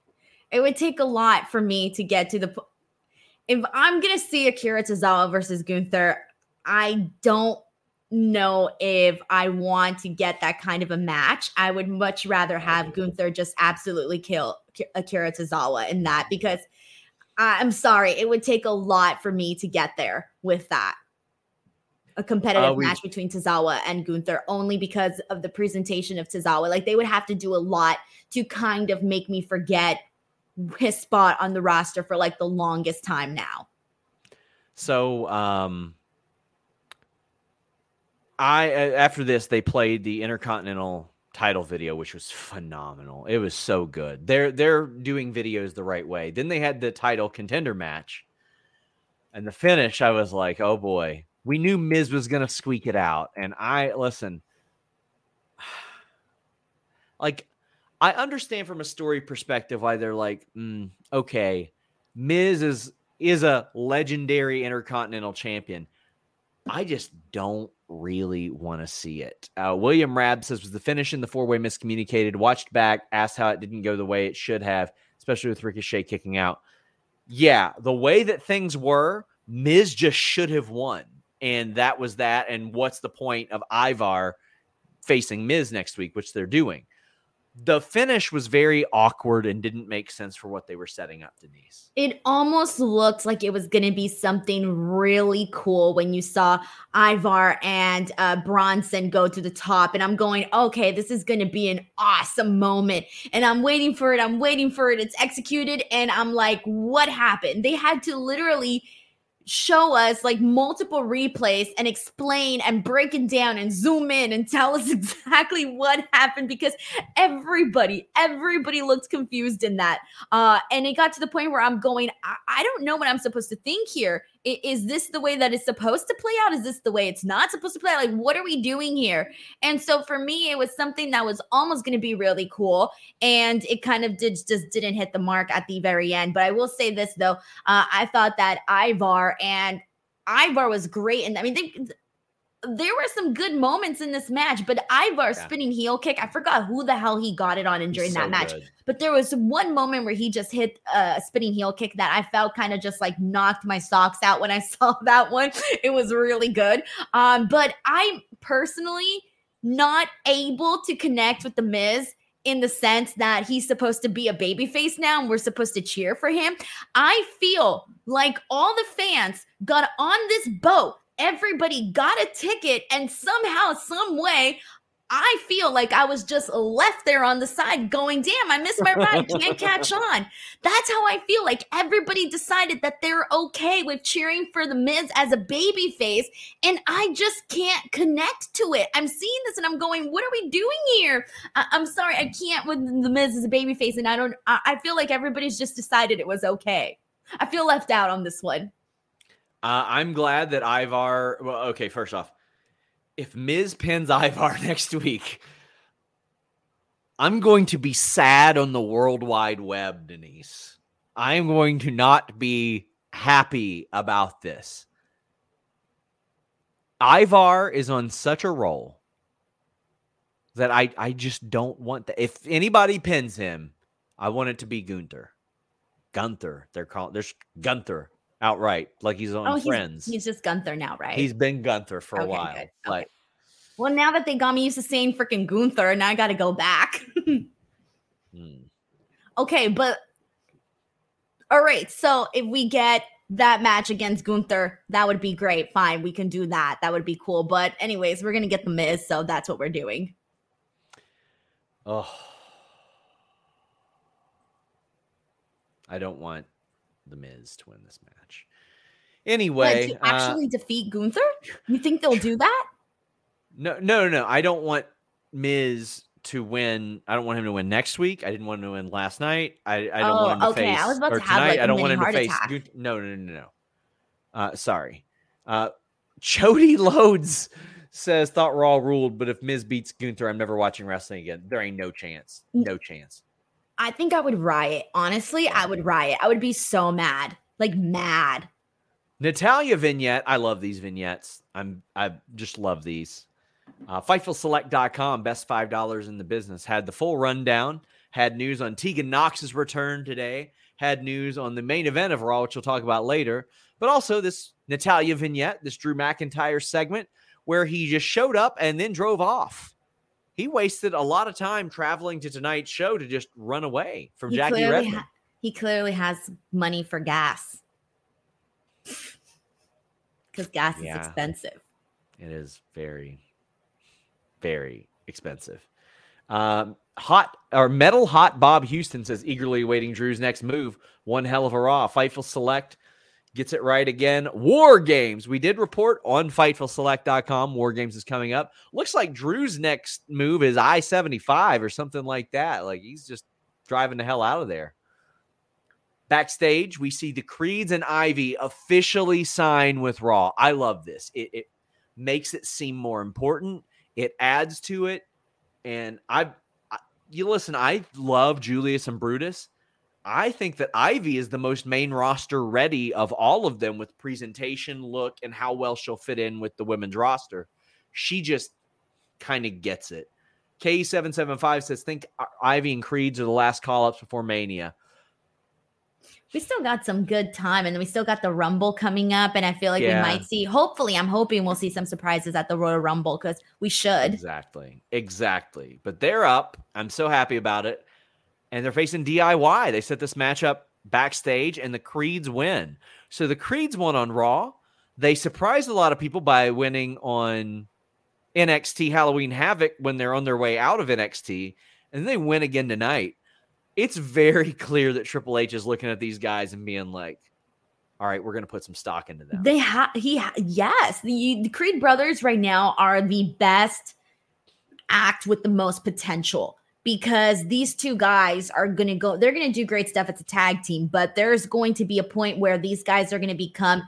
it would take a lot for me to get to the po- if I'm gonna see Akira Tozawa versus Gunther, I don't know if I want to get that kind of a match. I would much rather have Gunther just absolutely kill Akira Tozawa in that because I'm sorry, it would take a lot for me to get there with that. A competitive Uh, we- match between Tozawa and Gunther only because of the presentation of Tozawa. Like they would have to do a lot to kind of make me forget his spot on the roster for like the longest time now. So, um, I after this they played the Intercontinental title video, which was phenomenal. It was so good. They're they're doing videos the right way. Then they had the title contender match, and the finish. I was like, oh boy, we knew Miz was gonna squeak it out, and I listen. Like, I understand from a story perspective why they're like, mm, okay, Miz is is a legendary intercontinental champion. I just don't really want to see it. Uh, William Rab says was the finish in the four way miscommunicated. Watched back, asked how it didn't go the way it should have, especially with Ricochet kicking out. Yeah, the way that things were, Miz just should have won, and that was that. And what's the point of Ivar facing Miz next week, which they're doing? The finish was very awkward and didn't make sense for what they were setting up, Denise. It almost looked like it was going to be something really cool when you saw Ivar and uh, Bronson go to the top. And I'm going, okay, this is going to be an awesome moment. And I'm waiting for it. I'm waiting for it. It's executed. And I'm like, what happened? They had to literally show us like multiple replays and explain and break it down and zoom in and tell us exactly what happened because everybody everybody looked confused in that. Uh and it got to the point where i'm going i, I don't know what i'm supposed to think here is this the way that it's supposed to play out? Is this the way it's not supposed to play? Out like what are we doing here? And so for me it was something that was almost going to be really cool and it kind of did just didn't hit the mark at the very end. But i will say this though uh, I thought that Ivar and Ivar was great, and I mean, they, there were some good moments in this match. But Ivar Yeah. spinning heel kick, I forgot who the hell he got it on and during So that match. good. But there was one moment where he just hit a spinning heel kick that I felt kind of just like knocked my socks out when I saw that one. It was really good. Um, but I'm personally not able to connect with the Miz in the sense that he's supposed to be a babyface now and we're supposed to cheer for him. I feel like all the fans got on this boat. Everybody got a ticket, and somehow, some way, I feel like I was just left there on the side going, damn, I missed my ride. Can't catch on. That's how I feel like everybody decided that they're okay with cheering for the Miz as a baby face. And I just can't connect to it. I'm seeing this and I'm going, what are we doing here? I- I'm sorry, I can't with the Miz as a baby face. And I don't, I-, I feel like everybody's just decided it was okay. I feel left out on this one. Uh, I'm glad that Ivar. Well, okay, first off, if Miz pins Ivar next week, I'm going to be sad on the World Wide Web, Denise. I am going to not be happy about this. Ivar is on such a roll that I, I just don't want that. If anybody pins him, I want it to be Gunther. Gunther. They're called there's Gunther outright, like he's on Oh, Friends. he's just Gunther now, right? He's been Gunther for a Okay, while. Okay. Like, well, now that they got me used to saying freaking Gunther, now I got to go back. hmm. okay, but all right. So if we get that match against Gunther, that would be great. Fine, we can do that. That would be cool. But anyways, we're gonna get the Miz, so that's what we're doing. oh, I don't want the Miz to win this match. Anyway, to uh, actually defeat Gunther, you think they'll do that? no, no, no, no. I don't want Miz to win. I don't want him to win next week. I didn't want him to win last night. I, I don't Oh, want him to okay. face. I was about to have, tonight. like, I don't want him to face. attack. No, no, no, no, no. Uh, sorry. Uh, Chody Loads says thought Raw ruled, but if Miz beats Gunther, I'm never watching wrestling again. There ain't no chance. No chance. I think I would riot. Honestly, I would riot. I would be so mad. Like mad. Natalia vignette. I love these vignettes. I'm I just love these. Uh, FightfulSelect.com, best five dollars in the business, had the full rundown. Had news on Tegan Nox's return today. Had news on the main event of Raw, which we'll talk about later. But also this Natalia vignette, this Drew McIntyre segment, where he just showed up and then drove off. He wasted a lot of time traveling to tonight's show to just run away from He Jackie Redmond. ha- he clearly has money for gas. Because gas Yeah. is expensive. It is very, very expensive. Um, hot or metal hot Bob Houston says eagerly awaiting Drew's next move. One hell of a raw. Fightful Select gets it right again. War Games. We did report on FightfulSelect.com. War Games is coming up. Looks like Drew's next move is I 75 or something like that. Like he's just driving the hell out of there. Backstage, we see the Creeds and Ivy officially sign with Raw. I love this. It, it makes it seem more important. It adds to it. And I, I, you listen, I love Julius and Brutus. I think that Ivy is the most main roster ready of all of them with presentation, look, and how well she'll fit in with the women's roster. She just kind of gets it. K775 says, think Ivy and Creeds are the last call ups before Mania. We still got some good time, and we still got the Rumble coming up. And I feel like Yeah. we might see, hopefully, I'm hoping we'll see some surprises at the Royal Rumble because we should. Exactly. Exactly. But they're up. I'm so happy about it. And they're facing DIY. They set this matchup backstage and the Creeds win. So the Creeds won on Raw. They surprised a lot of people by winning on NXT Halloween Havoc when they're on their way out of NXT. And they win again tonight. It's very clear that Triple H is looking at these guys and being like, all right, we're going to put some stock into them. They have, he, ha- yes, the, the Creed brothers right now are the best act with the most potential because these two guys are going to go, they're going to do great stuff as a tag team, but there's going to be a point where these guys are going to become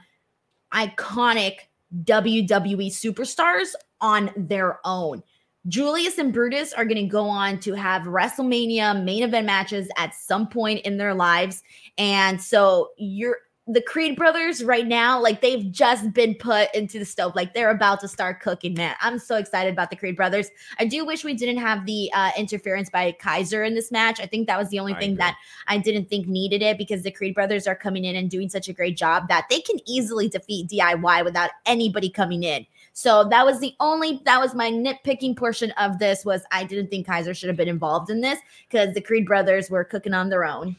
iconic WWE superstars on their own. Julius and Brutus are going to go on to have WrestleMania main event matches at some point in their lives. And so you're the Creed brothers right now, like they've just been put into the stove. Like they're about to start cooking, man. I'm so excited about the Creed brothers. I do wish we didn't have the uh, interference by Kaiser in this match. I think that was the only I thing agree. that I didn't think needed it because the Creed brothers are coming in and doing such a great job that they can easily defeat DIY without anybody coming in. So that was the only that was my nitpicking portion of this was I didn't think Kaiser should have been involved in this because the Creed brothers were cooking on their own.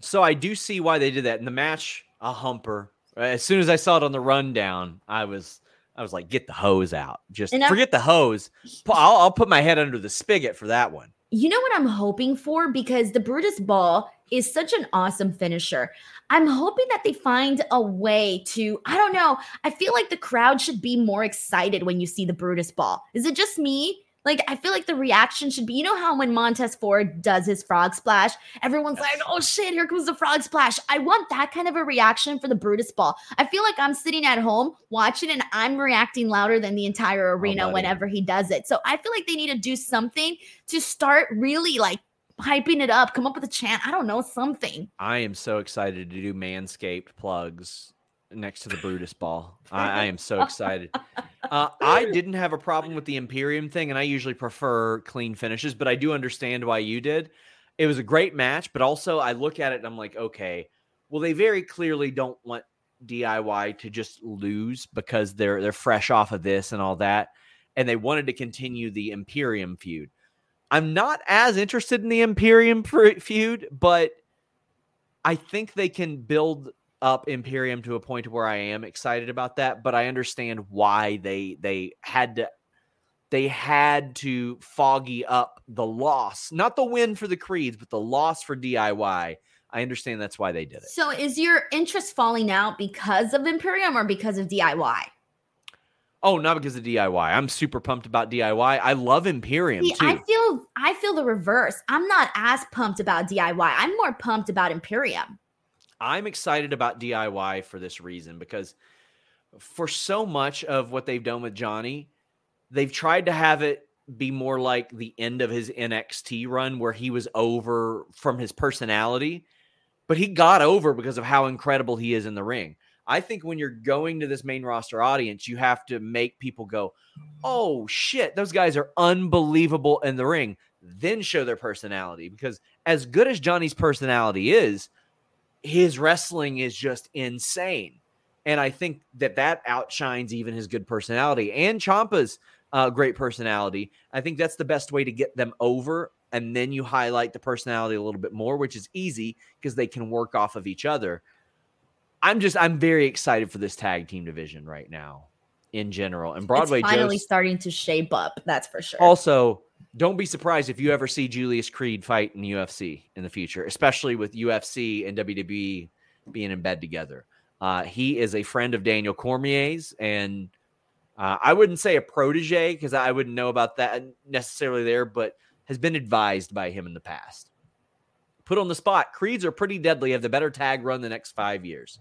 So I do see why they did that in the match. A humper. As soon as I saw it on the rundown, I was I was like, get the hose out. Just And I'm- forget the hose. I'll, I'll put my head under the spigot for that one. You know what I'm hoping for? Because the Brutus Ball is such an awesome finisher. I'm hoping that they find a way to, I don't know. I feel like the crowd should be more excited when you see the Brutus Ball. Is it just me? Like, I feel like the reaction should be, you know, how when Montez Ford does his frog splash, everyone's like, oh shit, here comes the frog splash. I want that kind of a reaction for the Brutus Ball. I feel like I'm sitting at home watching and I'm reacting louder than the entire oh, arena buddy. whenever he does it. So I feel like they need to do something to start really like hyping it up, come up with a chant. I don't know, something. I am so excited to do Manscaped plugs next to the Brutus ball. I, I am so excited. Uh, I didn't have a problem with the Imperium thing, and I usually prefer clean finishes, but I do understand why you did. It was a great match, but also I look at it and I'm like, okay, well, they very clearly don't want DIY to just lose because they're they're fresh off of this and all that, and they wanted to continue the Imperium feud. I'm not as interested in the Imperium feud, but I think they can build up Imperium to a point where I am excited about that, but I understand why they they had to they had to foggy up the loss, not the win for the Creeds, but the loss for DIY. I understand that's why they did it. So is your interest falling out because of Imperium or because of DIY? Oh, not because of DIY. I'm super pumped about DIY. I love Imperium See, too. I feel I feel the reverse. I'm not as pumped about DIY. I'm more pumped about Imperium. I'm excited about DIY for this reason because for so much of what they've done with Johnny, they've tried to have it be more like the end of his NXT run where he was over from his personality, but he got over because of how incredible he is in the ring. I think when you're going to this main roster audience, you have to make people go, "Oh shit, those guys are unbelievable in the ring." Then show their personality because as good as Johnny's personality is, his wrestling is just insane. And I think that that outshines even his good personality and Ciampa's uh, great personality. I think that's the best way to get them over. And then you highlight the personality a little bit more, which is easy because they can work off of each other. I'm just I'm very excited for this tag team division right now in general. And Broadway it's finally Joe's, starting to shape up. That's for sure. also don't be surprised if you ever see Julius Creed fight in UFC in the future, especially with UFC and WWE being in bed together. Uh, he is a friend of Daniel Cormier's, and uh, I wouldn't say a protege because I wouldn't know about that necessarily there, but has been advised by him in the past. Put on the spot, Creeds are pretty deadly, have the better tag run the next five years.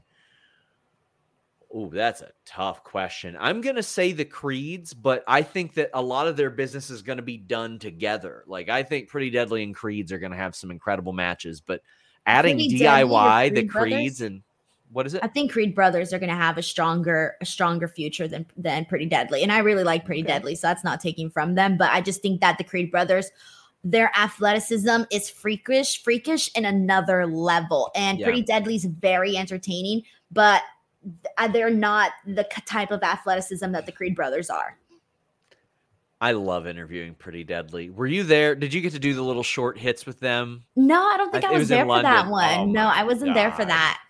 Oh, that's a tough question. I'm going to say the Creeds, but I think that a lot of their business is going to be done together. Like, I think Pretty Deadly and Creeds are going to have some incredible matches, but adding Pretty DIY, the Creed Brothers? Creeds, and what is it? I think Creed brothers are going to have a stronger a stronger future than than Pretty Deadly, and I really like Pretty Okay. Deadly, so that's not taking from them. But I just think that the Creed brothers, their athleticism is freakish, freakish in another level, and Yeah. Pretty Deadly's very entertaining, but they're not the type of athleticism that the Creed brothers are. I love interviewing Pretty Deadly. Were you there? Did you get to do the little short hits with them? No, I don't think I- I, was, was there for that one. Oh no, I wasn't there for that.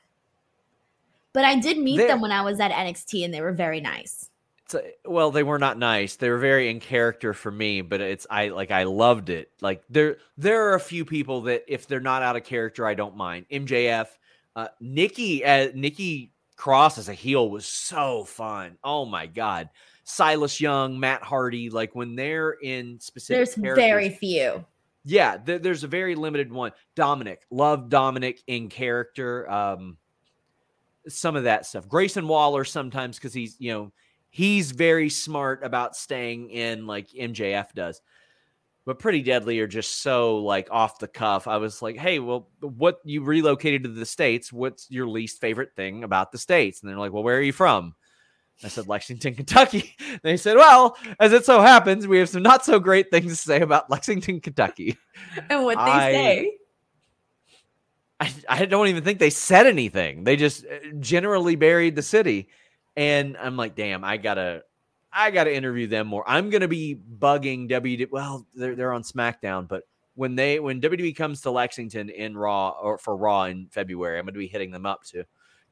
But I did meet There- them when I was at NXT, and they were very nice. It's a, well, they were not nice. They were very in character for me, but it's I like I loved it. Like there there are a few people that if they're not out of character, I don't mind. MJF, uh, Nikki, uh, Nikki Cross as a heel was so fun. Oh my god, Silas Young, Matt Hardy, like when they're in specific. There's very few. yeah, there, there's a very limited one. Dominic, love Dominic in character. Um, some of that stuff. Grayson Waller sometimes because he's you know he's very smart about staying in like MJF does. But Pretty Deadly are just so like off the cuff. I was like, hey, well, what you relocated to the states? What's your least favorite thing about the states? And they're like, well, where are you from? I said Lexington, Kentucky. They said, well, as it so happens, we have some not so great things to say about Lexington, Kentucky. And what they I- say. I, I don't even think they said anything. They just uh, generally buried the city. And I'm like, damn, I gotta I gotta interview them more. I'm gonna be bugging WWE. Well, they're they're on SmackDown, but when they when WWE comes to Lexington in Raw or for Raw in February, I'm gonna be hitting them up to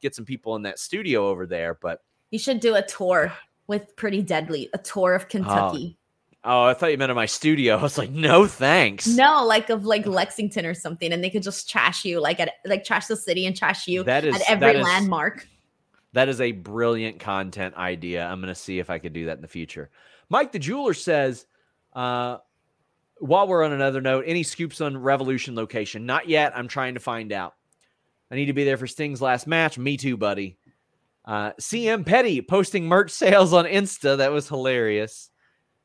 get some people in that studio over there. But You should do a tour with Pretty Deadly, a tour of oh. Kentucky. oh, I thought you meant in my studio. I was like, no thanks. No, like of like Lexington or something, and they could just trash you, like at like trash the city and trash you That is at every that is- landmark. That is a brilliant content idea. I'm going to see if I could do that in the future. Mike the jeweler says, uh, while we're on another note, any scoops on Revolution location? Not yet. I'm trying to find out. I need to be there for Sting's last match. Me too, buddy. Uh, CM Petty posting merch sales on Insta. That was hilarious.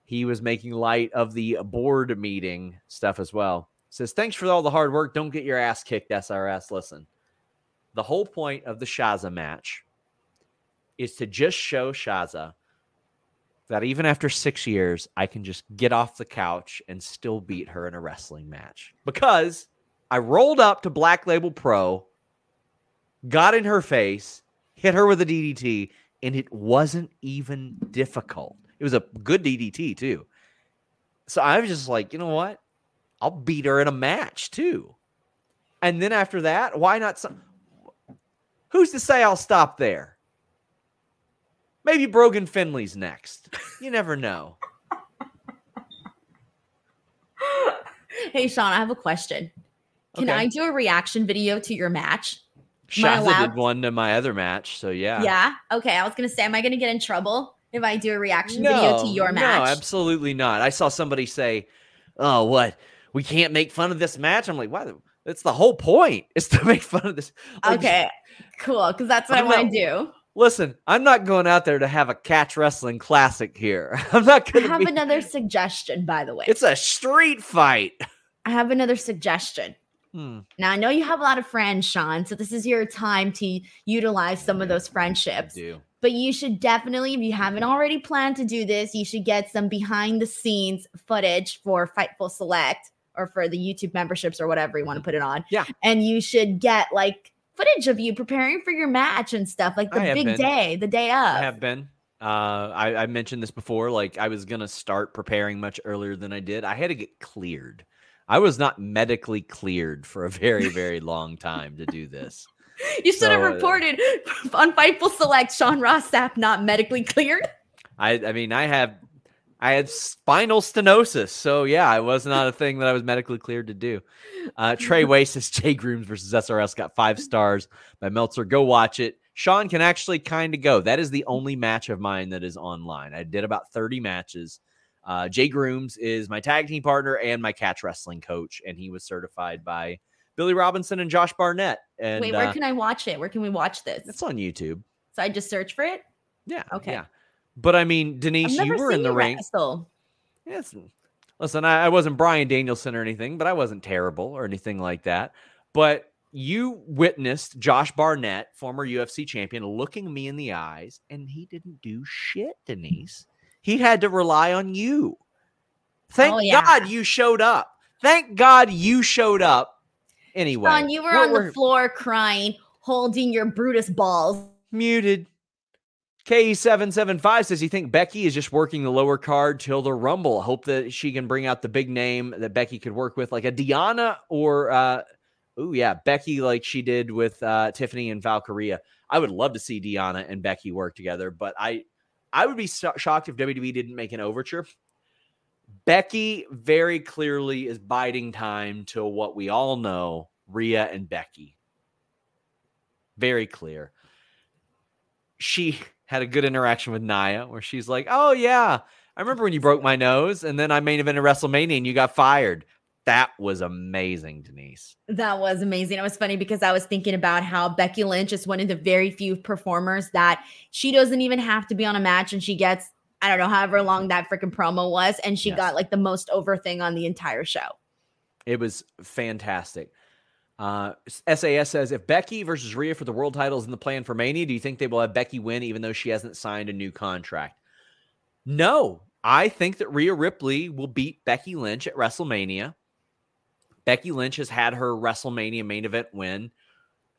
He was making light of the board meeting stuff as well. Says, thanks for all the hard work. Don't get your ass kicked, SRS. Listen, the whole point of the Shazza match is to just show Shazza that even after six years, I can just get off the couch and still beat her in a wrestling match. Because I rolled up to Black Label Pro, got in her face, hit her with a DDT, and it wasn't even difficult. It was a good DDT, too. So I was just like, you know what? I'll beat her in a match, too. And then after that, why not some? Who's to say I'll stop there? Maybe Brogan Finlay's next. You never know. Hey Sean, I have a question. Can Okay. I do a reaction video to your match? I Shazza did one to my other match, so yeah. Yeah. Okay. I was gonna say, am I gonna get in trouble if I do a reaction video to your match? No, absolutely not. I saw somebody say, "Oh, what? We can't make fun of this match." I'm like, "Why? That's the whole point is to make fun of this." Like, okay. Cool. Because that's what I I'm want to do. Listen, I'm not going out there to have a catch wrestling classic here. I'm not I going to have be. another suggestion, by the way. It's a street fight. I have another suggestion. Hmm. Now I know you have a lot of friends, Sean, so this is your time to utilize some of those friendships. Do But you should definitely, if you haven't already planned to do this, you should get some behind the scenes footage for Fightful Select or for the YouTube memberships or whatever you want to put it on. Yeah. And you should get like footage of you preparing for your match and stuff, like the big been. day, the day of. I have been. Uh, I, I mentioned this before. Like I was gonna start preparing much earlier than I did. I had to get cleared. I was not medically cleared for a very, very long time to do this. You should have So, uh, reported on Fightful Select Sean Ross Sapp not medically cleared. I, I mean, I have, I had spinal stenosis, so yeah, it was not a thing that I was medically cleared to do. Uh, Trey Waste says Jay Grooms versus SRS got five stars by Meltzer. Go watch it. Sean can actually kind of go. That is the only match of mine that is online. I did about 30 matches. Uh, Jay Grooms is my tag team partner and my catch wrestling coach, and he was certified by Billy Robinson and Josh Barnett. And Wait, where uh, can I watch it? Where can we watch this? it's on YouTube. So I just search for it. Yeah. Okay. Yeah. But I mean, Denise, you were in the ring. wrestle. Yes. Listen, I, I wasn't Bryan Danielson or anything, but I wasn't terrible or anything like that. But you witnessed Josh Barnett, former UFC champion, looking me in the eyes, and he didn't do shit, Denise. He had to rely on you. Thank Oh, yeah. God you showed up. Thank God you showed up. Anyway, Sean, you were we're- on we're the floor crying, holding your Brutus balls. muted. KE775 says you think Becky is just working the lower card till the Rumble. Hope that she can bring out the big name that Becky could work with, like a Diana or, uh, oh, yeah, Becky, like she did with uh, Tiffany and Valkyria. I would love to see Diana and Becky work together, but I, I would be so- shocked if WWE didn't make an overture. Becky very clearly is biding time to what we all know Rhea and Becky. Very clear. She had a good interaction with Nia where she's like, Oh, yeah, I remember when you broke my nose and then I main evented WrestleMania and you got fired. That was amazing, Denise. That was amazing. It was funny because I was thinking about how Becky Lynch is one of the very few performers that she doesn't even have to be on a match and she gets, I don't know, however long that freaking promo was. And she Yes. got like the most over thing on the entire show. It was fantastic. Uh, SAS says if Becky versus Rhea for the world title is in the plan for Mania, do you think they will have Becky win even though she hasn't signed a new contract? No, I think that Rhea Ripley will beat Becky Lynch at WrestleMania. Becky Lynch has had her WrestleMania main event win.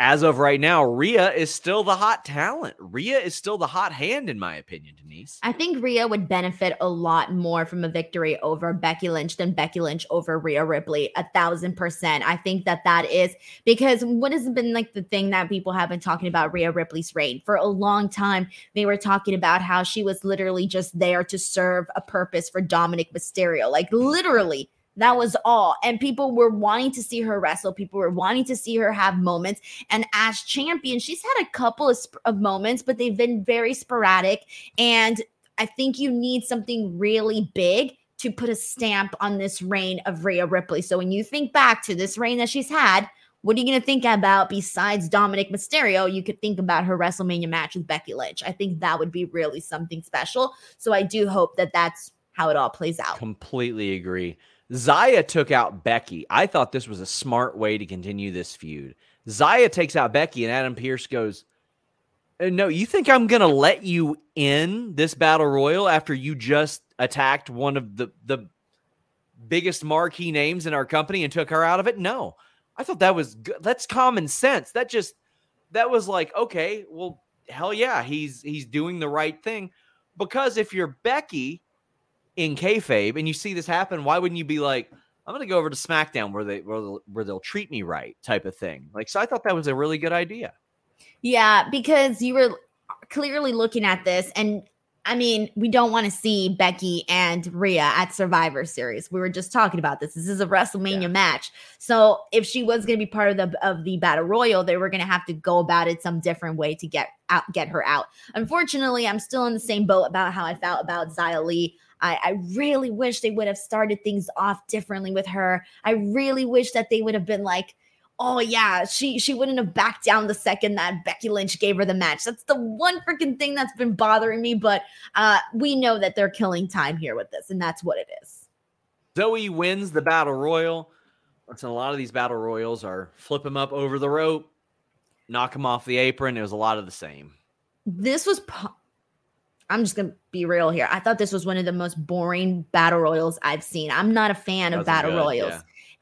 As of right now, Rhea is still the hot talent. Rhea is still the hot hand, in my opinion, Denise. I think Rhea would benefit a lot more from a victory over Becky Lynch than Becky Lynch over Rhea Ripley. A thousand percent. I think that that is because what has been like the thing that people have been talking about Rhea Ripley's reign for a long time. They were talking about how she was literally just there to serve a purpose for Dominic Mysterio. Like literally. That was all. And people were wanting to see her wrestle. People were wanting to see her have moments. And as champion, she's had a couple of, sp- of moments, but they've been very sporadic. And I think you need something really big to put a stamp on this reign of Rhea Ripley. So when you think back to this reign that she's had, what are you going to think about besides Dominic Mysterio? You could think about her WrestleMania match with Becky Lynch. I think that would be really something special. So I do hope that that's how it all plays out. Completely agree. Xia took out Becky. I thought this was a smart way to continue this feud. Xia takes out Becky, and Adam Pearce goes, "Uh, No, you think I'm going to let you in this battle royal after you just attacked one of the, the biggest marquee names in our company and took her out of it? No. I thought that was good. That's common sense. That just, that was like, okay, well, hell yeah, he's he's doing the right thing. Because if you're Becky, in kayfabe and you see this happen, why wouldn't you be like, I'm gonna go over to SmackDown where they where they'll, where they'll treat me right, type of thing. Like, so I thought that was a really good idea. Yeah, because you were clearly looking at this, and I mean, we don't want to see Becky and Rhea at Survivor Series. We were just talking about this. This is a WrestleMania Yeah. match. So if she was going to be part of the of the Battle Royal, they were going to have to go about it some different way to get out, get her out. Unfortunately, I'm still in the same boat about how I felt about Xia Li. I, I really wish they would have started things off differently with her. I really wish that they would have been like, oh yeah, she she wouldn't have backed down the second that Becky Lynch gave her the match. That's the one freaking thing that's been bothering me. But uh, we know that they're killing time here with this, and that's what it is. Zoey wins the battle royal. Listen, a lot of these battle royals are flip him up over the rope, knock him off the apron. It was a lot of the same. This was. Po- I'm just gonna be real here. I thought this was one of the most boring battle royals I've seen. I'm not a fan of battle good, royals, yeah.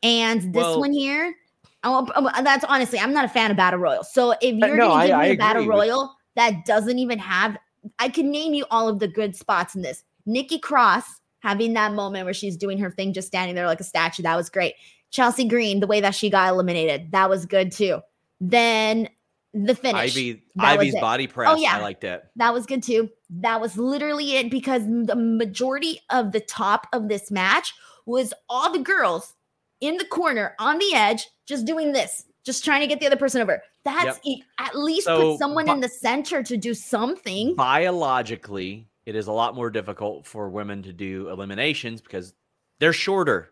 and this Well- one here. Oh, oh, that's honestly, I'm not a fan of battle royals. So if Uh, you're no, gonna I- give I me a battle agree with- royal that doesn't even have, I can name you all of the good spots in this. Nikki Cross having that moment where she's doing her thing, just standing there like a statue. That was great. Chelsea Green, the way that she got eliminated, that was good too. Then the finish. Ivy, Ivy's body press. Oh, yeah. I liked it. That was good too. That was literally it because the majority of the top of this match was all the girls in the corner on the edge just doing this, just trying to get the other person over. That's Yep. at least So, put someone but- in the center to do something. Biologically, it is a lot more difficult for women to do eliminations because they're shorter.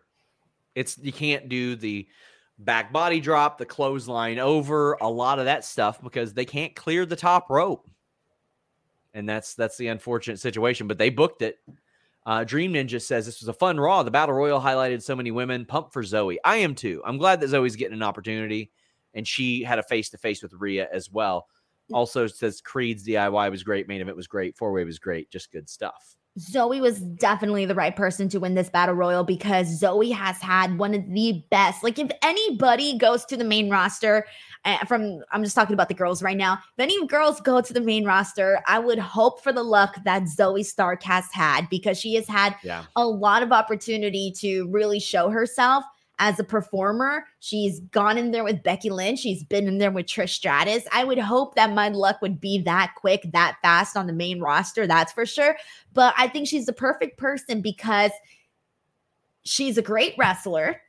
It's you can't do the back body drop, the clothesline over, a lot of that stuff because they can't clear the top rope. And that's that's the unfortunate situation. But they booked it. Uh, Dream Ninja says this was a fun Raw. The Battle Royal highlighted so many women. Pump for Zoey. I am too. I'm glad that Zoey's getting an opportunity, and she had a face to face with Rhea as well. Also says Creed's DIY was great. Main event was great. Four way was great. Just good stuff. Zoey was definitely the right person to win this battle royal because Zoey has had one of the best. Like, if anybody goes to the main roster, from I'm just talking about the girls right now. If any girls go to the main roster, I would hope for the luck that Zoey Stark has had because she has had Yeah. a lot of opportunity to really show herself as a performer. She's gone in there with Becky Lynch. She's been in there with Trish Stratus. I would hope that my luck would be that quick, that fast on the main roster. That's for sure. But I think she's the perfect person because she's a great wrestler.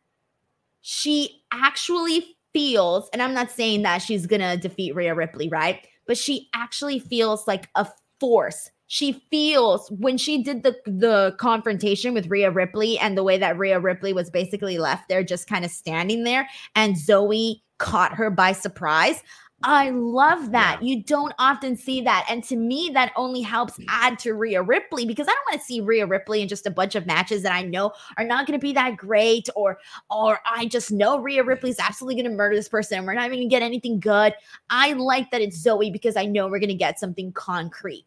She actually feels, and I'm not saying that she's going to defeat Rhea Ripley, right? But she actually feels like a force. She feels when she did the the confrontation with Rhea Ripley and the way that Rhea Ripley was basically left there just kind of standing there and Zoey caught her by surprise. I love that. You don't often see that. And to me, that only helps mm. add to Rhea Ripley because I don't want to see Rhea Ripley in just a bunch of matches that I know are not going to be that great or or I just know Rhea mm. Ripley's absolutely going to murder this person and we're not even going to get anything good. I like that it's Zoey because I know we're going to get something concrete.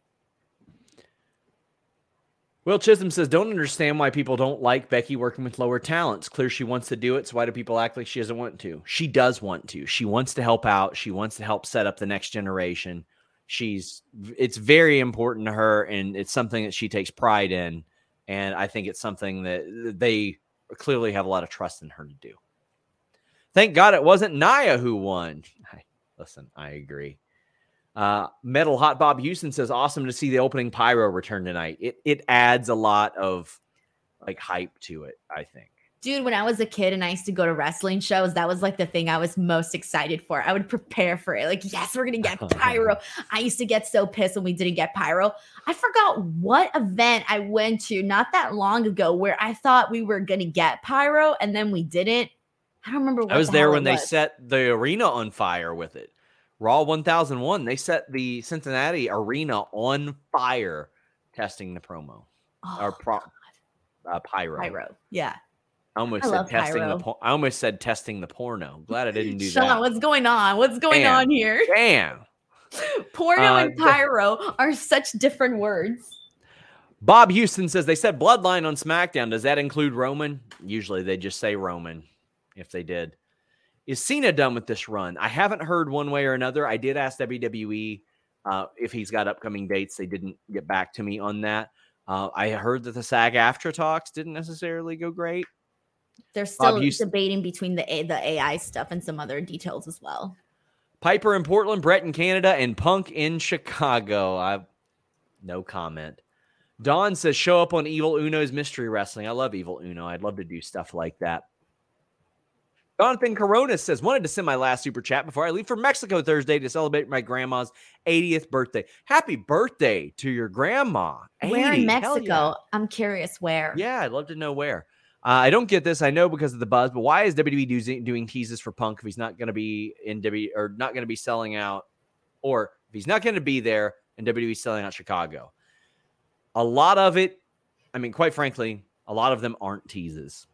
Will Chisholm says, "Don't understand why people don't like Becky working with lower talents. Clear she wants to do it, so why do people act like she doesn't want to? She does want to. She wants to help out. She wants to help set up the next generation. She's it's very important to her, and it's something that she takes pride in. And I think it's something that they clearly have a lot of trust in her to do. Thank God it wasn't Nia who won. Listen, I agree. Uh, Metal Hot Bob Houston says, "Awesome to see the opening pyro return tonight. It it adds a lot of like hype to it. I think. Dude, when I was a kid and I used to go to wrestling shows, that was like the thing I was most excited for. I would prepare for it. Like, yes, we're going to get pyro. I used to get so pissed when we didn't get pyro. I forgot what event I went to not that long ago where I thought we were going to get pyro and then we didn't. I don't remember what I was the there when it they set the arena on fire with it. Raw 1001. They set the Cincinnati arena on fire, testing the promo or Oh, pro, uh, pyro. pyro. Yeah. I almost I said testing pyro. the. I almost said testing the porno. Glad I didn't do Sean, that. what's going on? What's going Damn. on here? Damn. Porno Uh, and the- pyro are such different words. Bob Houston says they said Bloodline on SmackDown. Does that include Roman? Usually they just say Roman if they did. Is Cena done with this run? I haven't heard one way or another. I did ask WWE uh, if he's got upcoming dates. They didn't get back to me on that. Uh, I heard that the SAG-AFTRA talks didn't necessarily go great. They're still Houston- debating between the A- the AI stuff and some other details as well. Piper in Portland, Brett in Canada, and Punk in Chicago. I no comment. Dawn says show up on Evil Uno's Mystery Wrestling. I love Evil Uno. I'd love to do stuff like that. Jonathan Corona says wanted to send my last super chat before I leave for Mexico Thursday to celebrate my grandma's 80th birthday. Happy birthday to your grandma. Where in Mexico? yeah. I'm curious where. Yeah, I'd love to know where. Uh, I don't get this. I know because of the buzz, but why is WWE doing, doing teases for Punk if he's not going to be in WWE or not going to be selling out, or if he's not going to be there and WWE selling out Chicago? A lot of it, I mean, quite frankly, a lot of them aren't teases.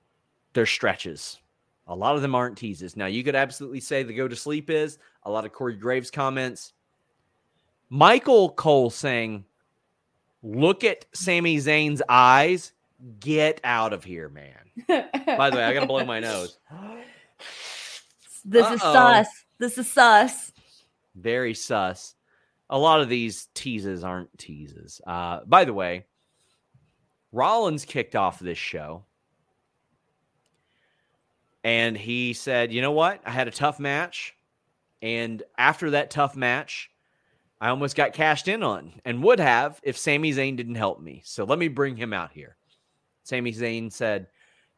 They're stretches. A lot of them aren't teases. Now, you could absolutely say the go to sleep is a lot of Corey Graves comments. Michael Cole saying, look at Sami Zayn's eyes. Get out of here, man. By the way, I got to blow my nose. This is Uh-oh. sus. This is sus. Very sus. A lot of these teases aren't teases. Uh, by the way, Rollins kicked off this show and he said, You know what? I had a tough match. And after that tough match, I almost got cashed in on and would have if Sami Zayn didn't help me. So let me bring him out here. Sami Zayn said,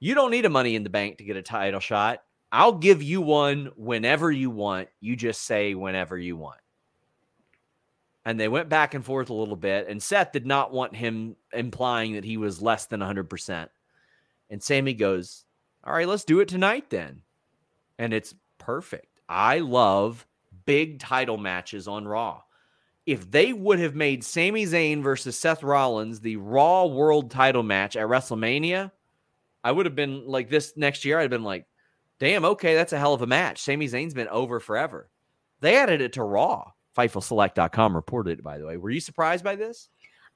You don't need a money in the bank to get a title shot. I'll give you one whenever you want. You just say whenever you want. And they went back and forth a little bit. And Seth did not want him implying that he was less than 100%. And Sami goes, All right, let's do it tonight then. And it's perfect. I love big title matches on Raw. If they would have made Sami Zayn versus Seth Rollins the Raw World title match at WrestleMania, I would have been like this next year. I'd have been like, damn, okay, that's a hell of a match. Sami Zayn's been over forever. They added it to Raw. FightfulSelect.com reported it, by the way. Were you surprised by this?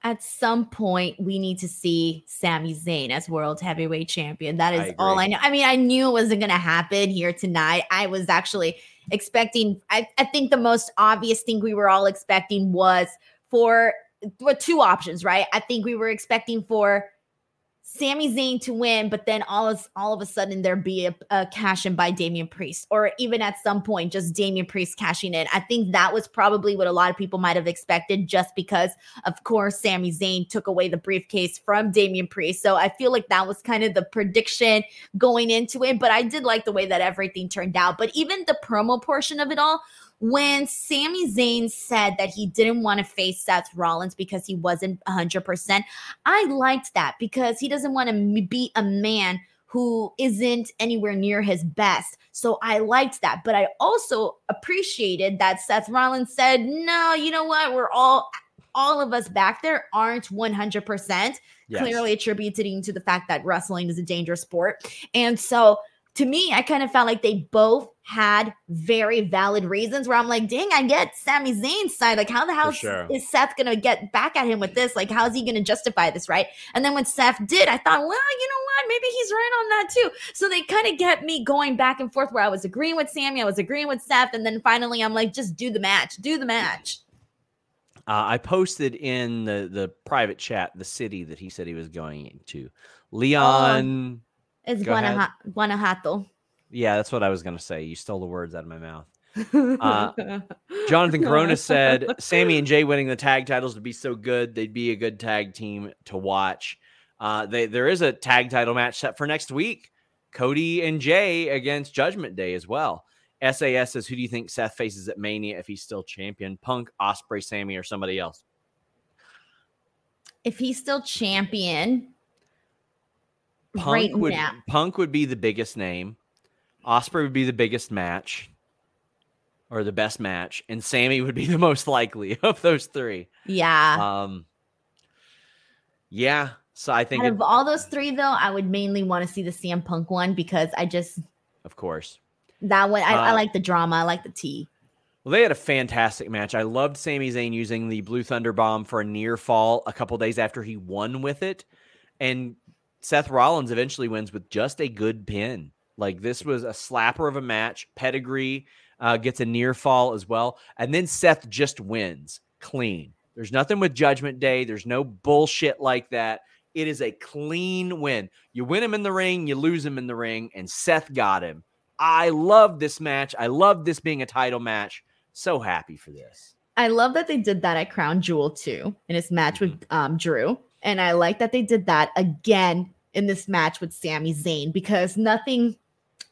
At some point, we need to see Sami Zayn as world heavyweight champion. That is I all I know. I mean, I knew it wasn't going to happen here tonight. I was actually expecting, I, I think the most obvious thing we were all expecting was for well, two options, right? I think we were expecting for Sami Zayn to win, but then all of all of a sudden there be a, a cash in by Damian Priest, or even at some point just Damian Priest cashing in. I think that was probably what a lot of people might have expected, just because of course Sami Zayn took away the briefcase from Damian Priest. So I feel like that was kind of the prediction going into it. But I did like the way that everything turned out. But even the promo portion of it all, when Sami Zayn said that he didn't want to face Seth Rollins because he wasn't 100%, I liked that because he doesn't want to be a man who isn't anywhere near his best. So I liked that. But I also appreciated that Seth Rollins said, no, you know what? We're all, all of us back there aren't 100%, Yes. clearly attributing to the fact that wrestling is a dangerous sport. And so to me, I kind of felt like they both had very valid reasons where I'm like, dang, I get Sami Zayn's side. Like, how the hell sure. is Seth going to get back at him with this? Like, how's he going to justify this, right? And then when Seth did, I thought, well, you know what? Maybe he's right on that too. So they kind of get me going back and forth where I was agreeing with Sami, I was agreeing with Seth. And then finally, I'm like, just do the match, do the match. Uh, I posted in the the private chat the city that he said he was going into. Leon. It's Go ahead. Guanajuato. Guanajuato. Yeah, that's what I was going to say. You stole the words out of my mouth. Uh, Jonathan Corona said Sami and Jey winning the tag titles would be so good. They'd be a good tag team to watch. Uh, they, there is a tag title match set for next week. Cody and Jey against Judgment Day as well. SAS says, Who do you think Seth faces at Mania if he's still champion? Punk, Ospreay, Sami, or somebody else? if he's still champion Punk right would now, Punk would be the biggest name. Ospreay would be the biggest match or the best match, and Sami would be the most likely of those three. yeah. Um, yeah. So I think, Out it- of all those three, though, I would mainly want to see the CM Punk one because I just of course. that one I, I Uh, like the drama, I like the tea. Well, they had a fantastic match. I loved Sami Zayn using the Blue Thunder Bomb for a near fall a couple days after he won with it, and Seth Rollins eventually wins with just a good pin. Like this was a slapper of a match. Pedigree uh, gets a near fall as well, and then Seth just wins clean. There's nothing with Judgment Day. There's no bullshit like that. It is a clean win. You win him in the ring, you lose him in the ring, and Seth got him. I love this match. I love this being a title match. So happy for this. I love that they did that at Crown Jewel too in his match with Mm-hmm. um, Drew, and I like that they did that again in this match with Sami Zayn because nothing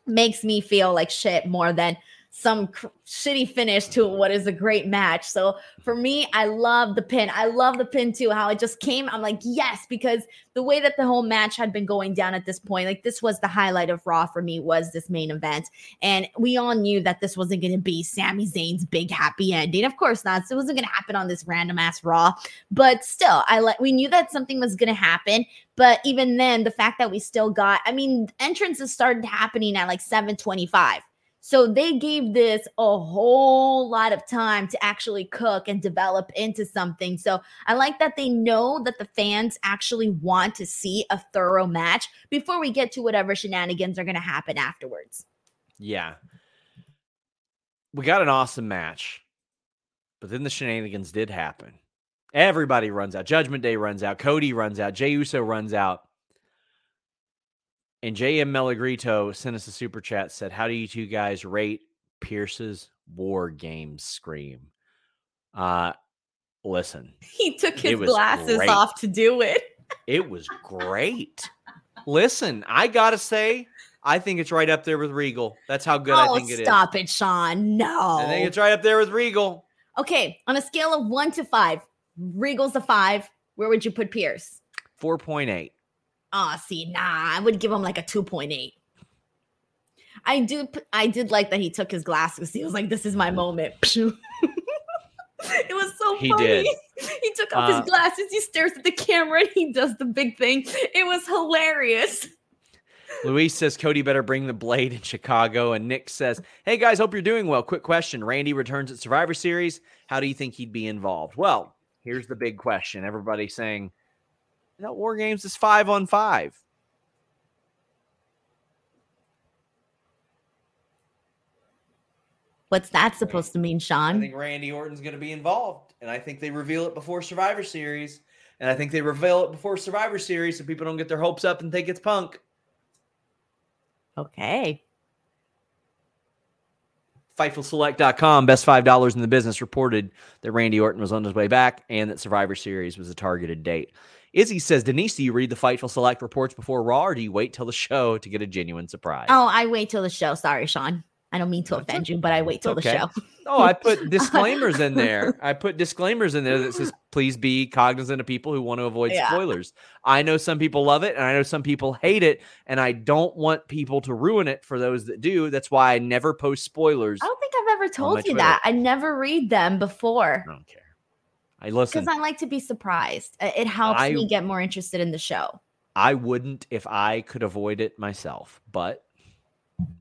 makes me feel like shit more than some cr- shitty finish to what is a great match. So for me, I love the pin. I love the pin too. How it just came. I'm like, yes, because the way that the whole match had been going down at this point, like this was the highlight of Raw for me was this main event, and we all knew that this wasn't going to be Sami Zayn's big happy ending. Of course not. So it wasn't going to happen on this random ass Raw, but still, I like we knew that something was going to happen. But even then, the fact that we still got, I mean, entrances started happening at like 725 so they gave this a whole lot of time to actually cook and develop into something. So I like that they know that the fans actually want to see a thorough match before we get to whatever shenanigans are going to happen afterwards. Yeah. We got an awesome match, but then the shenanigans did happen. Everybody runs out. Judgment Day runs out. Cody runs out. Jey Uso runs out. And JM Melagrito sent us a super chat said, How do you two guys rate Pearce's war games scream? Uh listen. He took his glasses great. off to do it. it was great. Listen, I gotta say, I think it's right up there with Regal. That's how good oh, I think it is. Stop it, Sean. No. I think it's right up there with Regal. Okay, on a scale of one to five, Regal's a five. Where would you put Pierce? 4.8. Oh, see, nah, I would give him like a 2.8. I do I did like that he took his glasses. He was like, This is my moment. it was so he funny. Did. He took off uh, his glasses, he stares at the camera, and he does the big thing. It was hilarious. Luis says Cody better bring the blade in Chicago. And Nick says, Hey guys, hope you're doing well. Quick question. Randy returns at Survivor Series. How do you think he'd be involved? Well, here's the big question. Everybody saying that War Games is five on five. What's that supposed to mean, Sean? I think Randy Orton's going to be involved, and I think they reveal it before Survivor Series, and I think they reveal it before Survivor Series so people don't get their hopes up and think it's Punk. Okay. FightfulSelect.com, best $5 in the business, reported that Randy Orton was on his way back and that Survivor Series was a targeted date. Izzy says, Denise, do you read the Fightful Select reports before Raw or do you wait till the show to get a genuine surprise? Oh, I wait till the show. Sorry, Sean. I don't mean to That's offend okay. you, but I wait till okay. the show. oh, I put disclaimers in there. I put disclaimers in there that says, please be cognizant of people who want to avoid yeah. spoilers. I know some people love it and I know some people hate it. And I don't want people to ruin it for those that do. That's why I never post spoilers. I don't think I've ever told you that. I never read them before. Care. I listen because I like to be surprised. It helps I, me get more interested in the show. I wouldn't if I could avoid it myself, but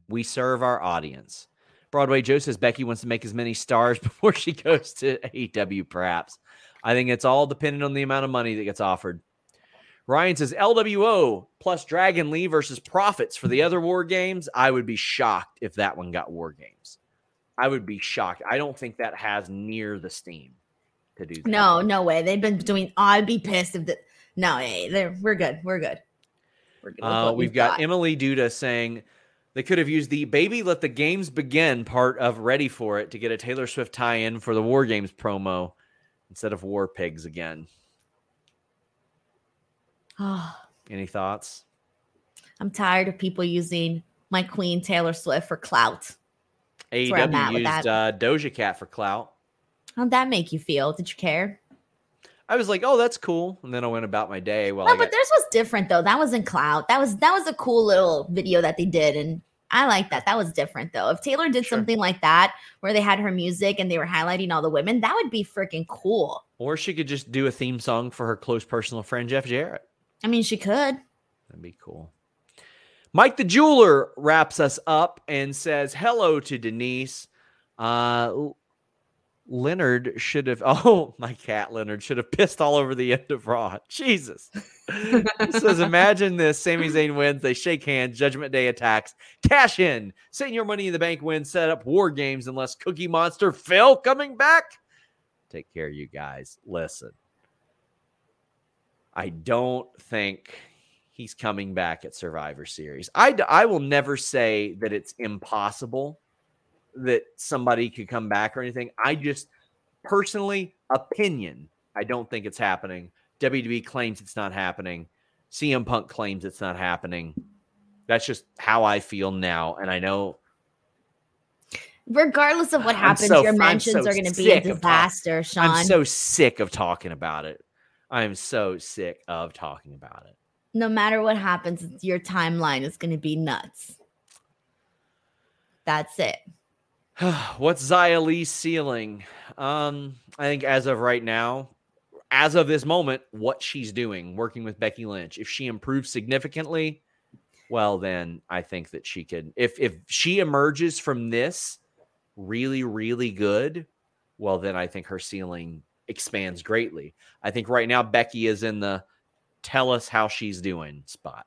we serve our audience. Broadway Joe says Becky wants to make as many stars before she goes to AEW, perhaps. I think it's all dependent on the amount of money that gets offered. Ryan says LWO plus Dragon Lee versus Profits for the other War Games. I would be shocked if that one got War Games. I would be shocked. I don't think that has near the steam to do that. No, no way. They've been doing. I'd be pissed if that. No, hey, we're good. We're good. We're good. Uh, we've, we've got, got Emily Duda saying they could have used the "Baby Let the Games Begin" part of "Ready for It" to get a Taylor Swift tie-in for the War Games promo instead of War Pigs again. Any thoughts? I'm tired of people using my queen Taylor Swift for clout. AEW used uh, Doja Cat for clout. How'd that make you feel? Did you care? I was like, oh, that's cool. And then I went about my day. Well, no, but theirs was different though. That was in cloud. That was that was a cool little video that they did, and I like that. That was different though. If Taylor did sure. something like that, where they had her music and they were highlighting all the women, that would be freaking cool. Or she could just do a theme song for her close personal friend Jeff Jarrett. I mean, she could. That'd be cool. Mike the jeweler wraps us up and says hello to Denise. Uh, Leonard should have. Oh, my cat Leonard should have pissed all over the end of Raw. Jesus. says, imagine this: Sami Zayn wins. They shake hands. Judgment Day attacks. Cash in. Send your money in the bank. Win. Set up War Games. Unless Cookie Monster Phil coming back. Take care, you guys. Listen, I don't think he's coming back at Survivor Series. I I will never say that it's impossible that somebody could come back or anything. I just personally, opinion, I don't think it's happening. WWE claims it's not happening. CM Punk claims it's not happening. That's just how I feel now. And I know Regardless of what happens, so- your mentions so are going to be a disaster, Sean. I'm so sick of talking about it. I am so sick of talking about it. no matter what happens, your timeline is going to be nuts. That's it. What's Xia Li's ceiling? Um, I think as of right now, as of this moment, what she's doing, working with Becky Lynch. If she improves significantly, well, then I think that she could. If if she emerges from this really, really good, well, then I think her ceiling expands greatly. I think right now Becky is in the tell us how she's doing spot.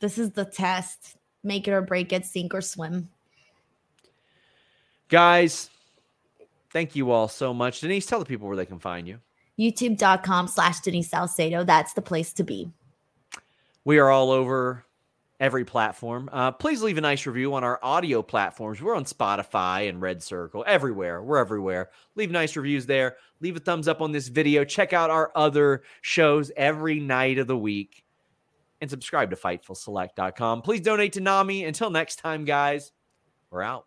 This is the test. Make it or break it, sink or swim. Guys, thank you all so much. Denise, tell the people where they can find you. YouTube.com slash Denise Salcedo. That's the place to be. We are all over every platform. Uh, please leave a nice review on our audio platforms. We're on Spotify and Red Circle, everywhere. We're everywhere. Leave nice reviews there. Leave a thumbs up on this video. Check out our other shows every night of the week. And subscribe to FightfulSelect.com. Please donate to NAMI. Until next time, guys, we're out.